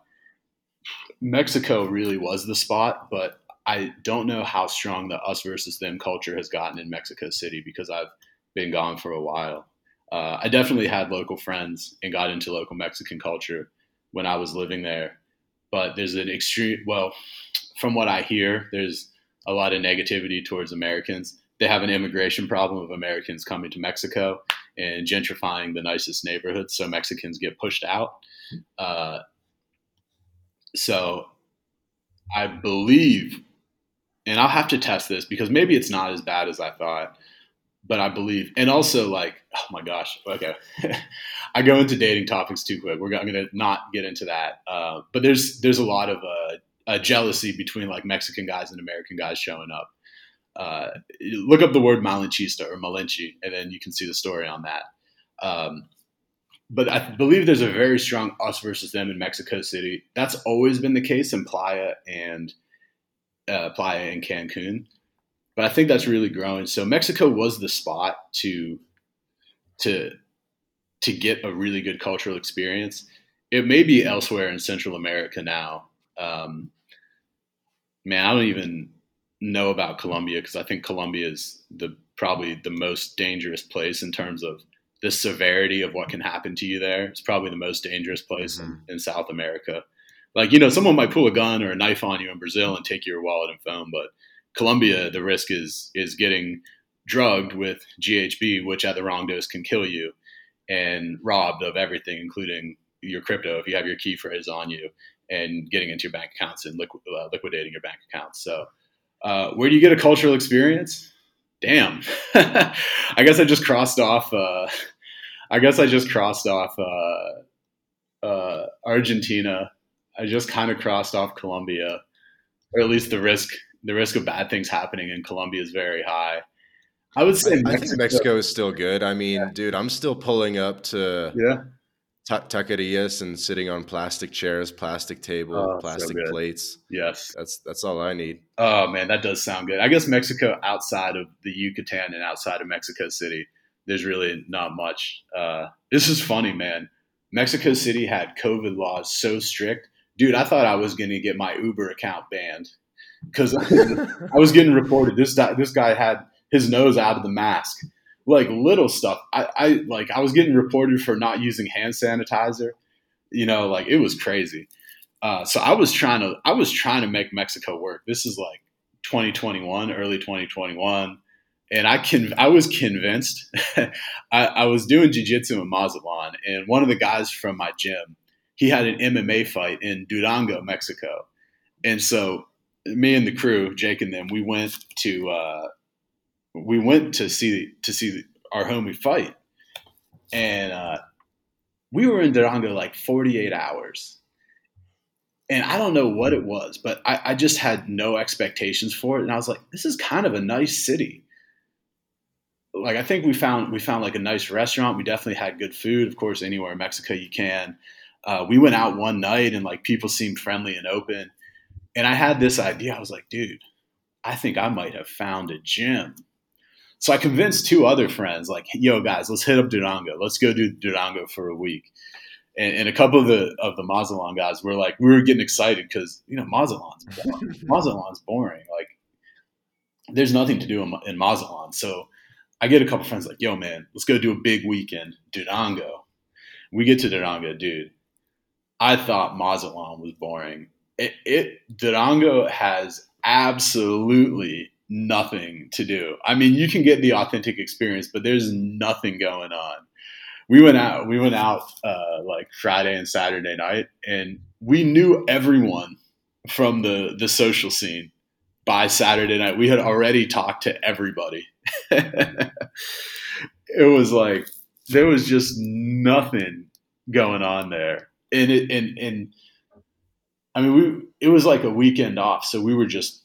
Mexico really was the spot, but I don't know how strong the us versus them culture has gotten in Mexico City because I've been gone for a while. Uh, I definitely had local friends and got into local Mexican culture when I was living there, but there's an extreme, well, from what I hear, there's a lot of negativity towards Americans. They have an immigration problem of Americans coming to Mexico and gentrifying the nicest neighborhoods, so Mexicans get pushed out. Uh, so I believe, and I'll have to test this because maybe it's not as bad as I thought, but I believe, and also like, oh my gosh, okay, I go into dating topics too quick. We're going to not get into that, uh, but there's there's a lot of uh, a jealousy between like Mexican guys and American guys showing up. Uh, look up the word malinchista or Malinche, and then you can see the story on that. Um, but I believe there's a very strong us versus them in Mexico City. That's always been the case in Playa and uh, Playa and Cancun, but I think that's really growing. So Mexico was the spot to to to get a really good cultural experience. It may be elsewhere in Central America now. Um, man, I don't even know about Colombia because I think Colombia is the probably the most dangerous place in terms of the severity of what can happen to you there. It's probably the most dangerous place mm-hmm. in, in, South America. Like, you know, someone might pull a gun or a knife on you in Brazil and take your wallet and phone, but Colombia, the risk is is getting drugged with GHB, which at the wrong dose can kill you, and robbed of everything, including your crypto if you have your key phrase on you, and getting into your bank accounts and liqu- uh, liquidating your bank accounts. So, uh, where do you get a cultural experience? damn, I guess I just crossed off. Uh, I guess I just crossed off uh, uh, Argentina. I just kind of crossed off Colombia, or at least the risk the risk of bad things happening in Colombia is very high. I would say I, Mexico, I think Mexico is still good. I mean, yeah. dude, I'm still pulling up to yeah taquerias and sitting on plastic chairs, plastic table, oh, plastic so plates. Yes, that's that's all I need. Oh man, that does sound good. I guess Mexico outside of the Yucatan and outside of Mexico City, there's really not much. Uh, this is funny, man. Mexico City had COVID laws so strict, dude. I thought I was going to get my Uber account banned because I was getting reported this this guy had his nose out of the mask like little stuff. I, I like I was getting reported for not using hand sanitizer. You know, like it was crazy. Uh, so I was trying to I was trying to make Mexico work. This is like 2021, early 2021, and I can I was convinced. I, I, was doing jujitsu in Mazatlan, and one of the guys from my gym, he had an MMA fight in Durango, Mexico, and so me and the crew, Jake and them, we went to uh, we went to see to see our homie fight, and uh, we were in Durango like 48 hours. And I don't know what it was, but I, I just had no expectations for it, and I was like, "This is kind of a nice city." Like I think we found we found like a nice restaurant. We definitely had good food. Of course, anywhere in Mexico you can. Uh, we went out one night and like people seemed friendly and open. And I had this idea. I was like, dude, I think I might have found a gym so I convinced two other friends, like, "Yo, guys, let's hit up Durango. Let's go do Durango for a week." And, and a couple of the of the Mazatlan guys were like, we were getting excited because you know Mazatlan's boring. Mazatlan's boring. Like, there's nothing to do in, in Mazatlan. So I get a couple friends like, "Yo, man, let's go do a big weekend Durango." We get to Durango, dude. I thought Mazatlan was boring. It, it Durango has absolutely nothing to do. I mean, you can get the authentic experience, but there's nothing going on. We went out. We went out uh, like Friday and Saturday night, and we knew everyone from the the social scene by Saturday night. We had already talked to everybody. it was like there was just nothing going on there, and it and and I mean we it was like a weekend off, so we were just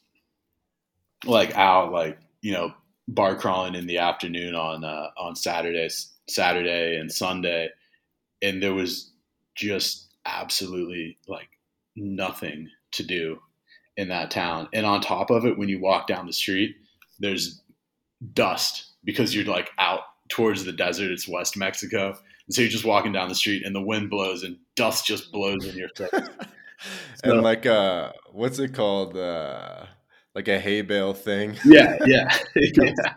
like out like you know bar crawling in the afternoon on uh, on Saturdays, Saturday and Sunday, and there was just absolutely like nothing to do in that town. And on top of it, when you walk down the street, there's dust because you're like out towards the desert. It's West Mexico. And so you're just walking down the street and the wind blows and dust just blows in your face. so, and like uh what's it called? Uh like a hay bale thing. Yeah, yeah. comes, yeah.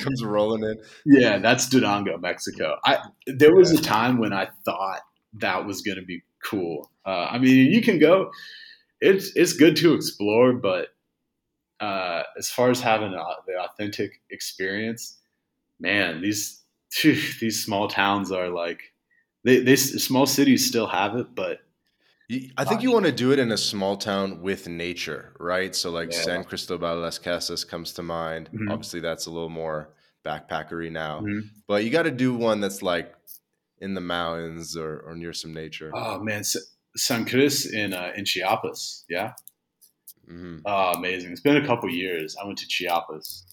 comes rolling in. Yeah, that's Durango, Mexico. I there was a time when I thought that was gonna be cool. Uh, I mean, you can go it's it's good to explore, but uh, as far as having a, the authentic experience, man, these phew, these small towns are like they, they small cities still have it, but I think you want to do it in a small town with nature, right? So like yeah. San Cristobal las Casas comes to mind. Mm-hmm. Obviously, that's a little more backpackery now, mm-hmm. but you got to do one that's like in the mountains or, or near some nature. Oh man, San Cris in uh, in Chiapas. Yeah. Mm-hmm. Oh, amazing! It's been a couple years. I went to Chiapas.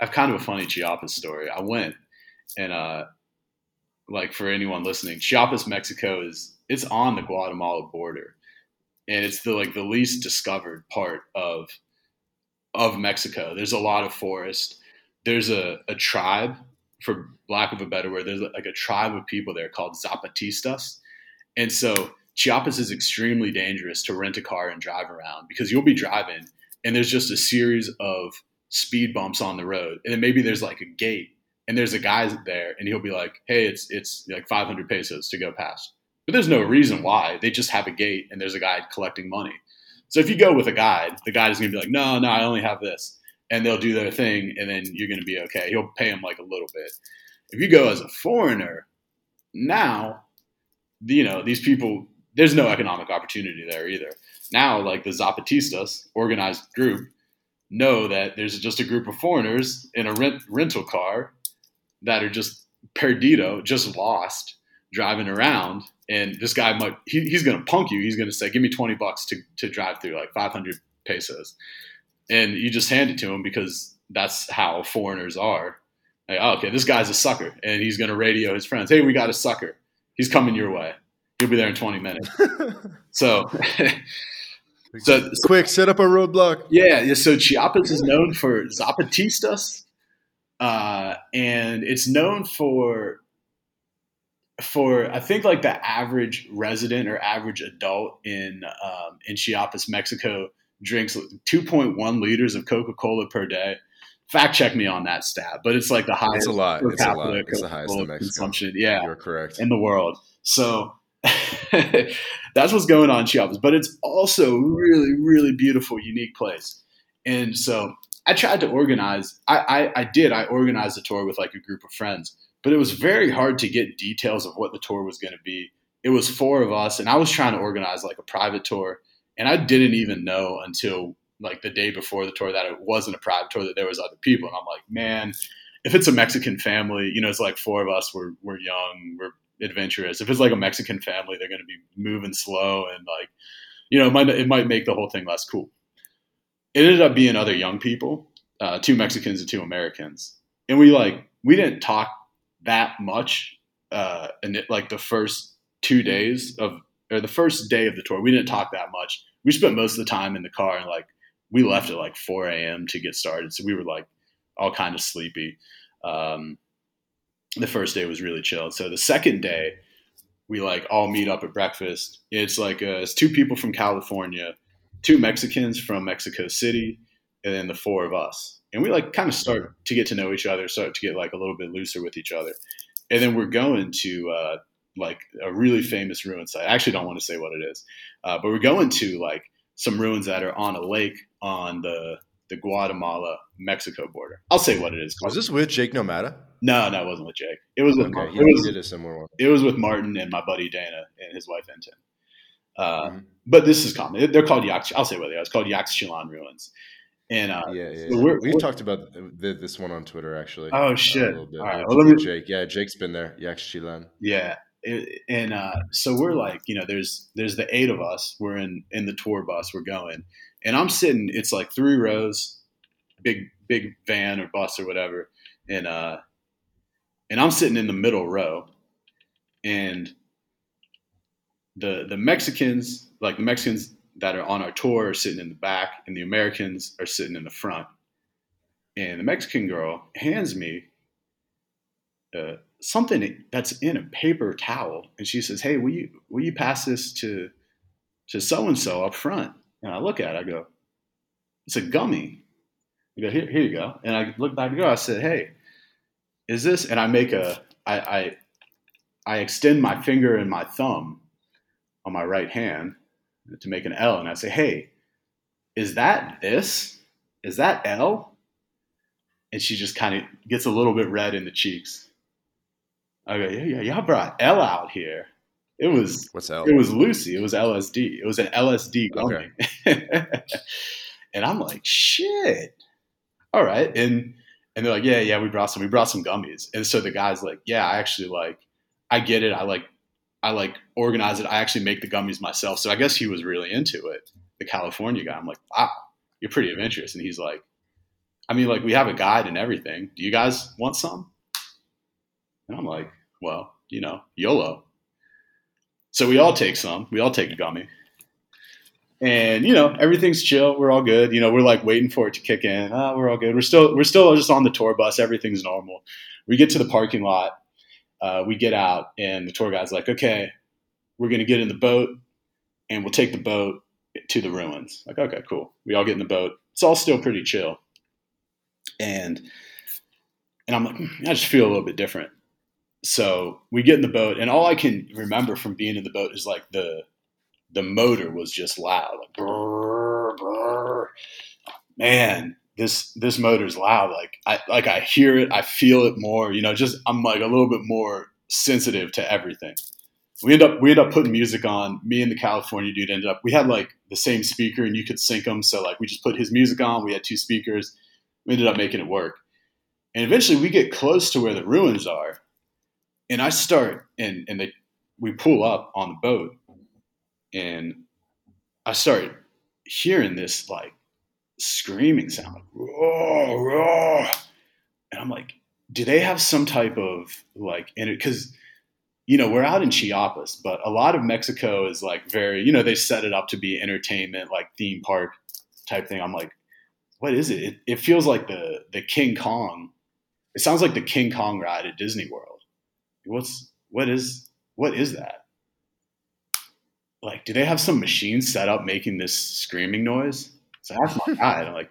I have kind of a funny Chiapas story. I went and uh, like for anyone listening, Chiapas, Mexico is it's on the Guatemala border, and it's the like the least discovered part of of Mexico. There's a lot of forest. There's a, a tribe, for lack of a better word, there's like a tribe of people there called Zapatistas, and so Chiapas is extremely dangerous to rent a car and drive around because you'll be driving and there's just a series of speed bumps on the road. And then maybe there's like a gate and there's a guy there and he'll be like, hey, it's, it's like 500 pesos to go past. But there's no reason why. They just have a gate and there's a guy collecting money. So if you go with a guide, the guide is going to be like, no, no, I only have this. And they'll do their thing and then you're going to be okay. He'll pay them like a little bit. If you go as a foreigner, now, you know, these people there's no economic opportunity there either. Now, like the Zapatistas, organized group, know that there's just a group of foreigners in a rent, rental car that are just perdido, just lost, driving around. And this guy might, he, he's going to punk you. He's going to say, give me 20 bucks to, to drive through, like 500 pesos. And you just hand it to him because that's how foreigners are. Like, oh, okay, this guy's a sucker. And he's going to radio his friends, hey, we got a sucker. He's coming your way He'll be there in 20 minutes. so, so quick, set up a roadblock. Yeah, so Chiapas is known for Zapatistas, uh, and it's known for for I think like the average resident or average adult in um, in Chiapas, Mexico, drinks 2.1 liters of Coca Cola per day. Fact check me on that stat, but it's like the highest. It's a lot. It's a lot. It's the highest in consumption. Yeah, you're correct in the world. So that's what's going on in Chiapas. But it's also really, really beautiful, unique place. And so I tried to organize. I, I, I did. I organized a tour with like a group of friends, but it was very hard to get details of what the tour was going to be. It was four of us, and I was trying to organize like a private tour, and I didn't even know until like the day before the tour that it wasn't a private tour that there was other people, and I'm like, man, if it's a Mexican family, you know, it's like four of us. We're we're young. We're adventurous. If it's like a Mexican family, they're going to be moving slow and like, you know, it might it might make the whole thing less cool. It ended up being other young people, uh, two Mexicans and two Americans, and we like we didn't talk that much. Uh, and it, like the first two days of or the first day of the tour, we didn't talk that much. We spent most of the time in the car and like we left at like 4 a.m. to get started, so we were like all kind of sleepy. Um, the first day was really chill. So the second day, we like all meet up at breakfast. It's like uh, it's two people from California, two Mexicans from Mexico City, and then the four of us. And we like kind of start to get to know each other, start to get like a little bit looser with each other. And then we're going to uh, like a really famous ruin site. I actually don't want to say what it is, uh, but we're going to like some ruins that are on a lake on the the Guatemala Mexico border. I'll say what it is. Was this with Jake Nomada? No, no, it wasn't with Jake. It was with okay, Martin. It was, did a similar one. It was with Martin and my buddy Dana and his wife Enten. Uh, mm-hmm. But this is common. They're called Yax. I'll say what they are. It's called Yaxchilan ruins. And uh, yeah, yeah, so we're, we've we're, talked about the, this one on Twitter actually. Oh shit! Uh, All right, well, me, Jake. Yeah, Jake's been there. Yaxchilan. Yeah, it, and uh, so we're like, you know, there's there's the eight of us. We're in in the tour bus. We're going, and I'm sitting. It's like three rows, big big van or bus or whatever, and uh, and I'm sitting in the middle row, and the the Mexicans, like the Mexicans that are on our tour, are sitting in the back, and the Americans are sitting in the front. And the Mexican girl hands me uh, something that's in a paper towel, and she says, "Hey, will you will you pass this to to so and so up front?" And I look at it, I go, "It's a gummy." I go, "Here, here you go." And I look back the girl. I said, "Hey, is this?" And I make a I, I I extend my finger and my thumb on my right hand to make an L, and I say, "Hey, is that this? Is that L?" And she just kind of gets a little bit red in the cheeks. I go, "Yeah, yeah, y'all brought L out here." It was what's L? It was Lucy. It was LSD. It was an LSD gummy. Okay. and I'm like, "Shit." All right, and and they're like, "Yeah, yeah, we brought some. We brought some gummies." And so the guy's like, "Yeah, I actually like." I get it. I like I like organize it. I actually make the gummies myself. So I guess he was really into it. The California guy. I'm like, wow, you're pretty adventurous. And he's like, I mean, like we have a guide and everything. Do you guys want some? And I'm like, well, you know, YOLO. So we all take some. We all take a gummy. And you know, everything's chill. We're all good. You know, we're like waiting for it to kick in. Oh, we're all good. We're still we're still just on the tour bus. Everything's normal. We get to the parking lot uh, we get out and the tour guide's like, okay, we're going to get in the boat and we'll take the boat to the ruins. Like, okay, cool. We all get in the boat. It's all still pretty chill. And, and I'm like, hmm, I just feel a little bit different. So we get in the boat and all I can remember from being in the boat is like the, the motor was just loud, like man, this this motor's loud. Like I like I hear it, I feel it more. You know, just I'm like a little bit more sensitive to everything. We end up we end up putting music on. Me and the California dude ended up. We had like the same speaker, and you could sync them. So like we just put his music on. We had two speakers. We ended up making it work. And eventually, we get close to where the ruins are, and I start and and they we pull up on the boat, and I start hearing this like screaming sound, like, roar, roar. and I'm like, do they have some type of like, and because you know we're out in Chiapas, but a lot of Mexico is like very, you know, they set it up to be entertainment, like theme park type thing. I'm like, what is it? It, it feels like the the King Kong. It sounds like the King Kong ride at Disney World. What's what is what is that? Like, do they have some machine set up making this screaming noise? So asked my guide, I'm like,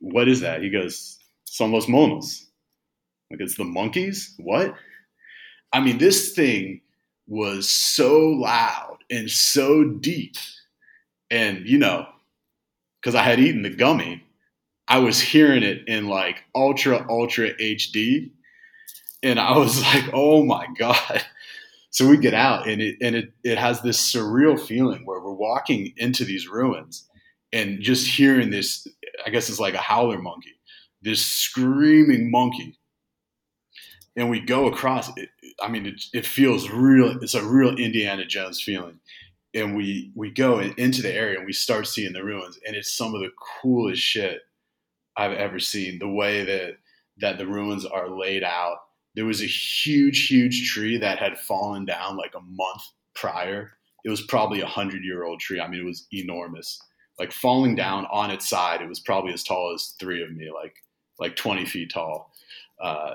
what is that? He goes, son los monos. Like, it's the monkeys? What? I mean, this thing was so loud and so deep. And, you know, because I had eaten the gummy, I was hearing it in like ultra, ultra HD. And I was like, oh my God. So we get out and it and it, it has this surreal feeling where we're walking into these ruins and just hearing this, I guess it's like a howler monkey, this screaming monkey. And we go across it. I mean, it, it feels real. It's a real Indiana Jones feeling. And we, we go into the area and we start seeing the ruins. And it's some of the coolest shit I've ever seen. The way that, that the ruins are laid out. There was a huge, huge tree that had fallen down like a month prior. It was probably a hundred year old tree. I mean, it was enormous like falling down on its side. It was probably as tall as three of me, like like 20 feet tall. Uh,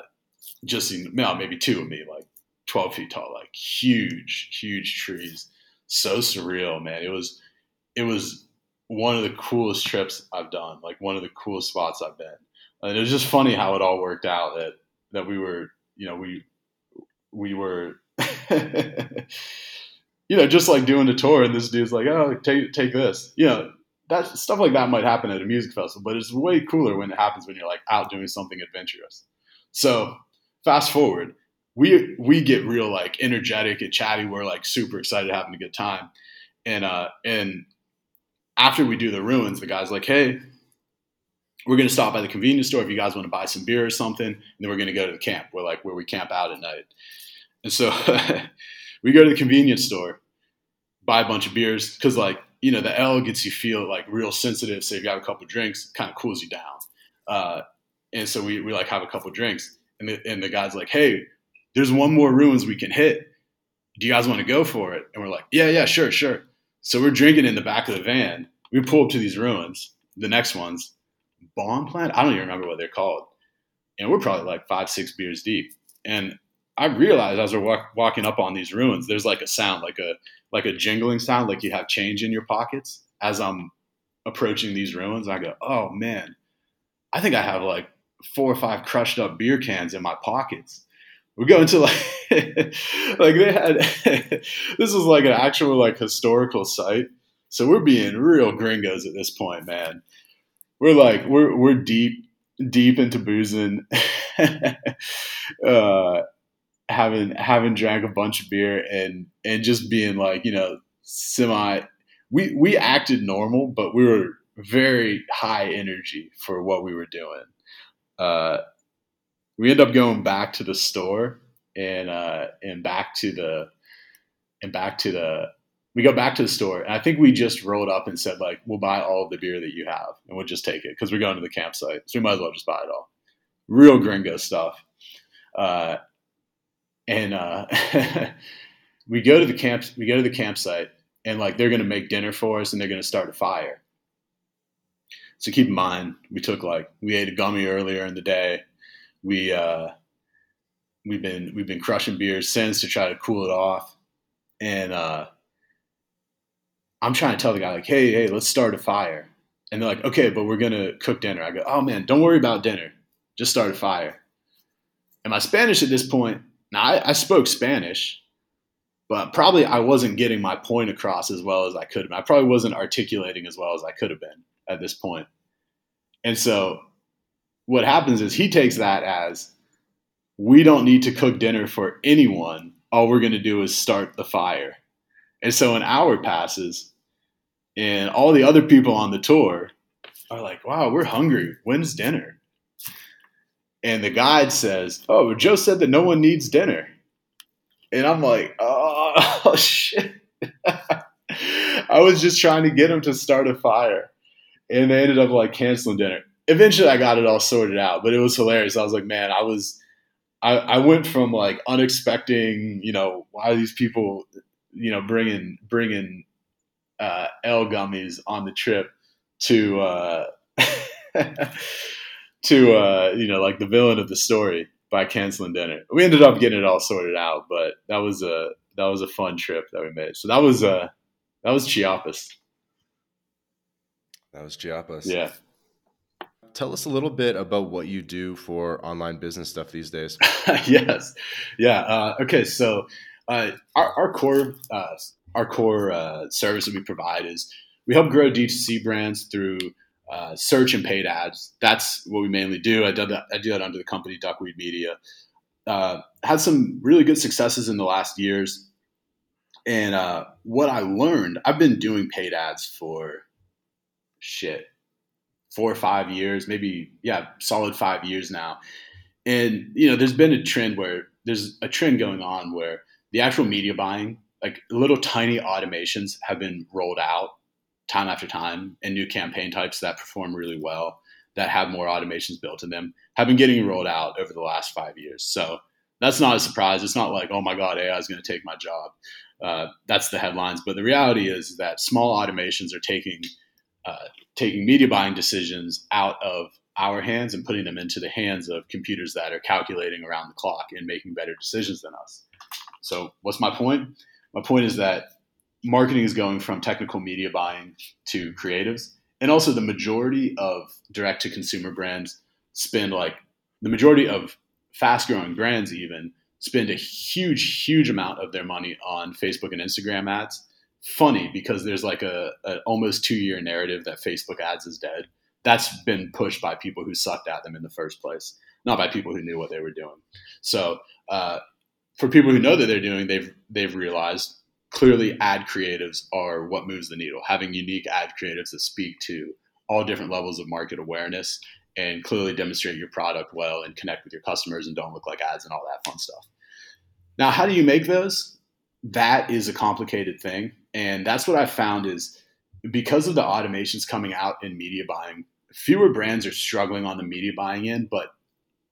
just no, maybe two of me, like 12 feet tall, like huge, huge trees. So surreal, man. It was it was one of the coolest trips I've done, like one of the coolest spots I've been. And it was just funny how it all worked out that that we were, you know, we we were you know, just like doing a tour and this dude's like, oh, take take this. You know, that stuff like that might happen at a music festival, but it's way cooler when it happens when you're like out doing something adventurous. So fast forward, we we get real like energetic and chatty. We're like super excited, having a good time, and uh, and after we do the ruins, the guy's like, "Hey, we're gonna stop by the convenience store if you guys want to buy some beer or something, and then we're gonna go to the camp. We're like where we camp out at night." And so we go to the convenience store, buy a bunch of beers because like you know the L gets you feel like real sensitive. So if you have a couple drinks, kind of cools you down. Uh, and so we we like have a couple drinks, and the, and the guy's like, "Hey, there's one more ruins we can hit. Do you guys want to go for it?" And we're like, "Yeah, yeah, sure, sure." So we're drinking in the back of the van. We pull up to these ruins, the next ones, Bonampak. I don't even remember what they're called, and we're probably like five, six beers deep. And I realized as we're walk, walking up on these ruins, there's like a sound, like a like a jingling sound, like you have change in your pockets as I'm approaching these ruins. I go, oh man, I think I have like four or five crushed up beer cans in my pockets. We go into like like they had this was like an actual like historical site. So we're being real gringos at this point, man. We're like we're we're deep deep into boozing. uh, having having drank a bunch of beer and and just being like you know semi we we acted normal but we were very high energy for what we were doing. Uh, we end up going back to the store and uh, and back to the and back to the we go back to the store. And i think we just rolled up and said like we'll buy all of the beer that you have and we'll just take it because we're going to the campsite so we might as well just buy it all. Real gringo stuff. Uh, and uh, we go to the camp. We go to the campsite, and like they're to make dinner for us, and they're to start a fire. So keep in mind, we took like we ate a gummy earlier in the day. We uh, we've been we've been crushing beers since to try to cool it off, and uh, I'm trying to tell the guy like, hey, hey, let's start a fire. And they're like, okay, but we're gonna cook dinner. I go, oh man, don't worry about dinner. Just start a fire. And my Spanish at this point now, I, I spoke Spanish, but probably I wasn't getting my point across as well as I could have. been. I probably wasn't articulating as well as I could have been at this point. And so what happens is he takes that as we don't need to cook dinner for anyone. All we're going to do is start the fire. And so an hour passes, and all the other people on the tour are like, wow, we're hungry. When's dinner? And the guide says, "Oh, Joe said that no one needs dinner." And I'm like, "Oh, shit!" I was just trying to get him to start a fire, and they ended up like canceling dinner. Eventually, I got it all sorted out, but it was hilarious. I was like, "Man, I was." I, I went from like unexpecting, you know, why these people, you know, bringing bringing uh, L gummies on the trip to uh, to uh, you know like the villain of the story by canceling dinner. We ended up getting it all sorted out, but that was a that was a fun trip that we made. So that was uh that was Chiapas. That was Chiapas. Yeah. Tell us a little bit about what you do for online business stuff these days. yes. Yeah. Uh, okay. So uh, our, our core uh, our core uh, service that we provide is we help grow D2C brands through uh, search and paid ads. That's what we mainly do. I did that. I do that under the company Duckweed Media. Uh, had some really good successes in the last years. And uh, what I learned, I've been doing paid ads for shit four or five years, maybe yeah, solid five years now. And you know, there's been a trend where there's a trend going on where the actual media buying, like little tiny automations, have been rolled out time after time and new campaign types that perform really well that have more automations built in them have been getting rolled out over the last five years. So that's not a surprise. It's not like, oh my God, AI is going to take my job. Uh, that's the headlines. But the reality is that small automations are taking uh, taking media buying decisions out of our hands and putting them into the hands of computers that are calculating around the clock and making better decisions than us. So what's my point? My point is that marketing is going from technical media buying to creatives. And also, the majority of direct to consumer brands spend like the majority of fast growing brands, even spend a huge, huge amount of their money on Facebook and Instagram ads. Funny because there's like a, a almost two year narrative that Facebook ads is dead. That's been pushed by people who sucked at them in the first place, not by people who knew what they were doing. So, uh, for people who know that they're doing, they've they've realized clearly ad creatives are what moves the needle. Having unique ad creatives that speak to all different levels of market awareness and clearly demonstrate your product well and connect with your customers and don't look like ads and all that fun stuff. Now, how do you make those? That is a complicated thing. And that's what I found is because of the automations coming out in media buying, fewer brands are struggling on the media buying end, but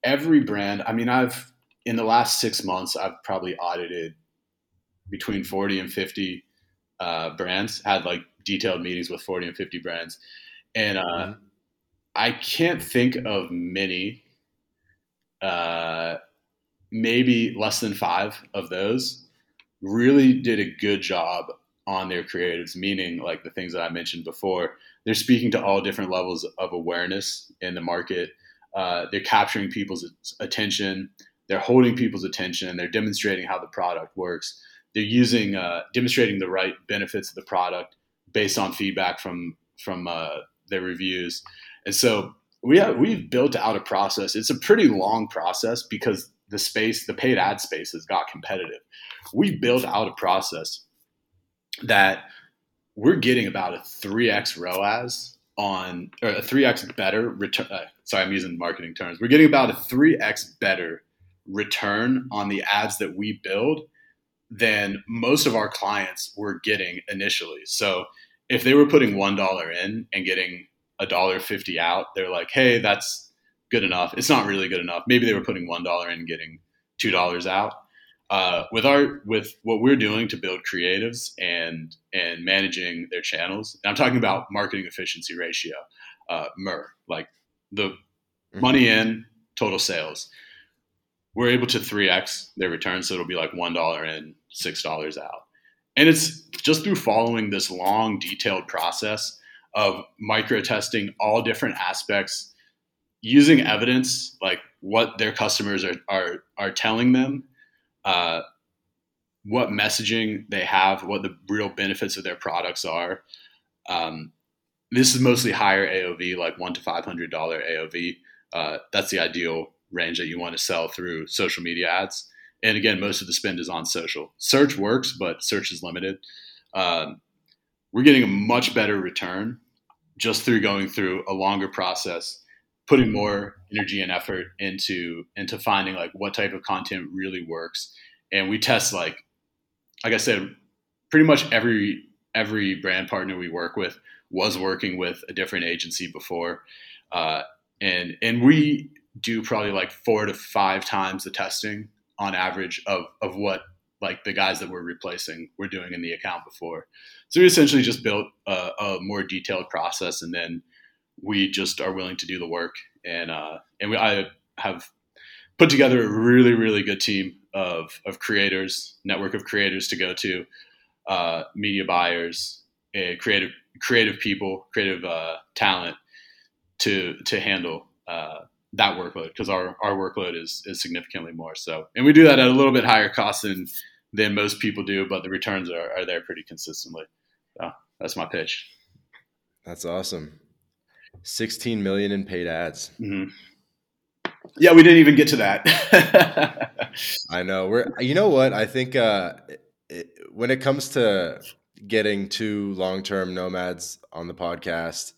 every brand, I mean, I've in the last six months, I've probably audited between 40 and 50 uh, brands, had like detailed meetings with 40 and 50 brands. And uh, mm-hmm. I can't think of many, uh, maybe less than five of those really did a good job on their creatives, meaning like the things that I mentioned before. They're speaking to all different levels of awareness in the market. Uh, they're capturing people's attention. They're holding people's attention. And they're demonstrating how the product works. They're using uh, demonstrating the right benefits of the product based on feedback from from uh, their reviews. And so we have, we've built out a process. It's a pretty long process because the space, the paid ad space, has got competitive. We built out a process that we're getting about a 3x ROAS on, or a 3x better return. Uh, sorry, I'm using marketing terms. We're getting about a 3x better return on the ads that we build than most of our clients were getting initially. So if they were putting $1 in and getting a dollar fifty out, they're like, hey, that's good enough. It's not really good enough. Maybe they were putting one dollar in and getting two dollars out. Uh, with our with what we're doing to build creatives and and managing their channels, and I'm talking about marketing efficiency ratio, uh, MER, like the mm-hmm. money in total sales. We're able to 3x their return, so it'll be like one dollar in, six dollars out, and it's just through following this long, detailed process of micro testing all different aspects using evidence like what their customers are are, are telling them uh, what messaging they have what the real benefits of their products are. Um, this is mostly higher aov like one to five hundred dollar aov uh, that's the ideal range that you want to sell through social media ads and again most of the spend is on social search works but search is limited um, we're getting a much better return just through going through a longer process, putting more energy and effort into into finding like what type of content really works. And we test like like I said, pretty much every every brand partner we work with was working with a different agency before. Uh, and and we do probably like four to five times the testing on average of of what like the guys that we're replacing were doing in the account before. So we essentially just built a, a more detailed process, and then we just are willing to do the work. And uh, and we, I have put together a really really good team of of creators, network of creators to go to, uh, media buyers, creative creative people, creative uh, talent to to handle uh, that workload because our, our workload is, is significantly more. So, and we do that at a little bit higher cost than, than most people do, but the returns are, are there pretty consistently. So that's my pitch. That's awesome. 16 million in paid ads. Mm-hmm. Yeah, we didn't even get to that. I know. We're, you know what? I think uh, it, when it comes to getting two long term nomads on the podcast,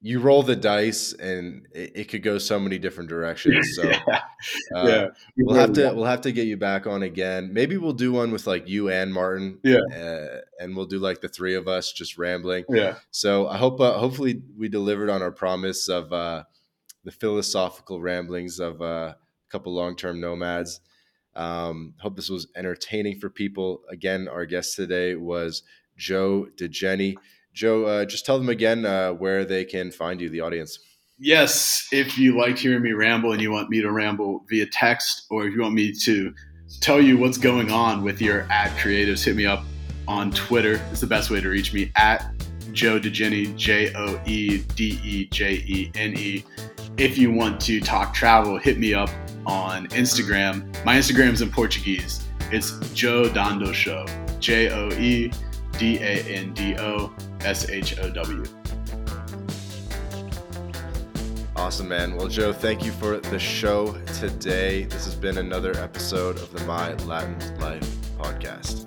you roll the dice and it, it, could go so many different directions. So yeah. Uh, yeah. we'll have to we'll have to get you back on again. Maybe we'll do one with like you and Martin. Yeah, uh, and we'll do like the three of us just rambling. Yeah. So I hope uh, hopefully we delivered on our promise of uh, the philosophical ramblings of uh, a couple long term nomads. Um, hope this was entertaining for people. Again, our guest today was Joe Dejene. Joe, uh, just tell them again uh, where they can find you, the audience. Yes, if you like hearing me ramble and you want me to ramble via text, or if you want me to tell you what's going on with your ad creatives, hit me up on Twitter. It's the best way to reach me at Joe Dejene, J O E D E J E N E. If you want to talk travel, hit me up on Instagram. My Instagram's in Portuguese. It's Joe Dando Show. J O E D A N D O S H O W. Awesome, man. Well, Joe, thank you for the show today. This has been another episode of the My Latin Life podcast.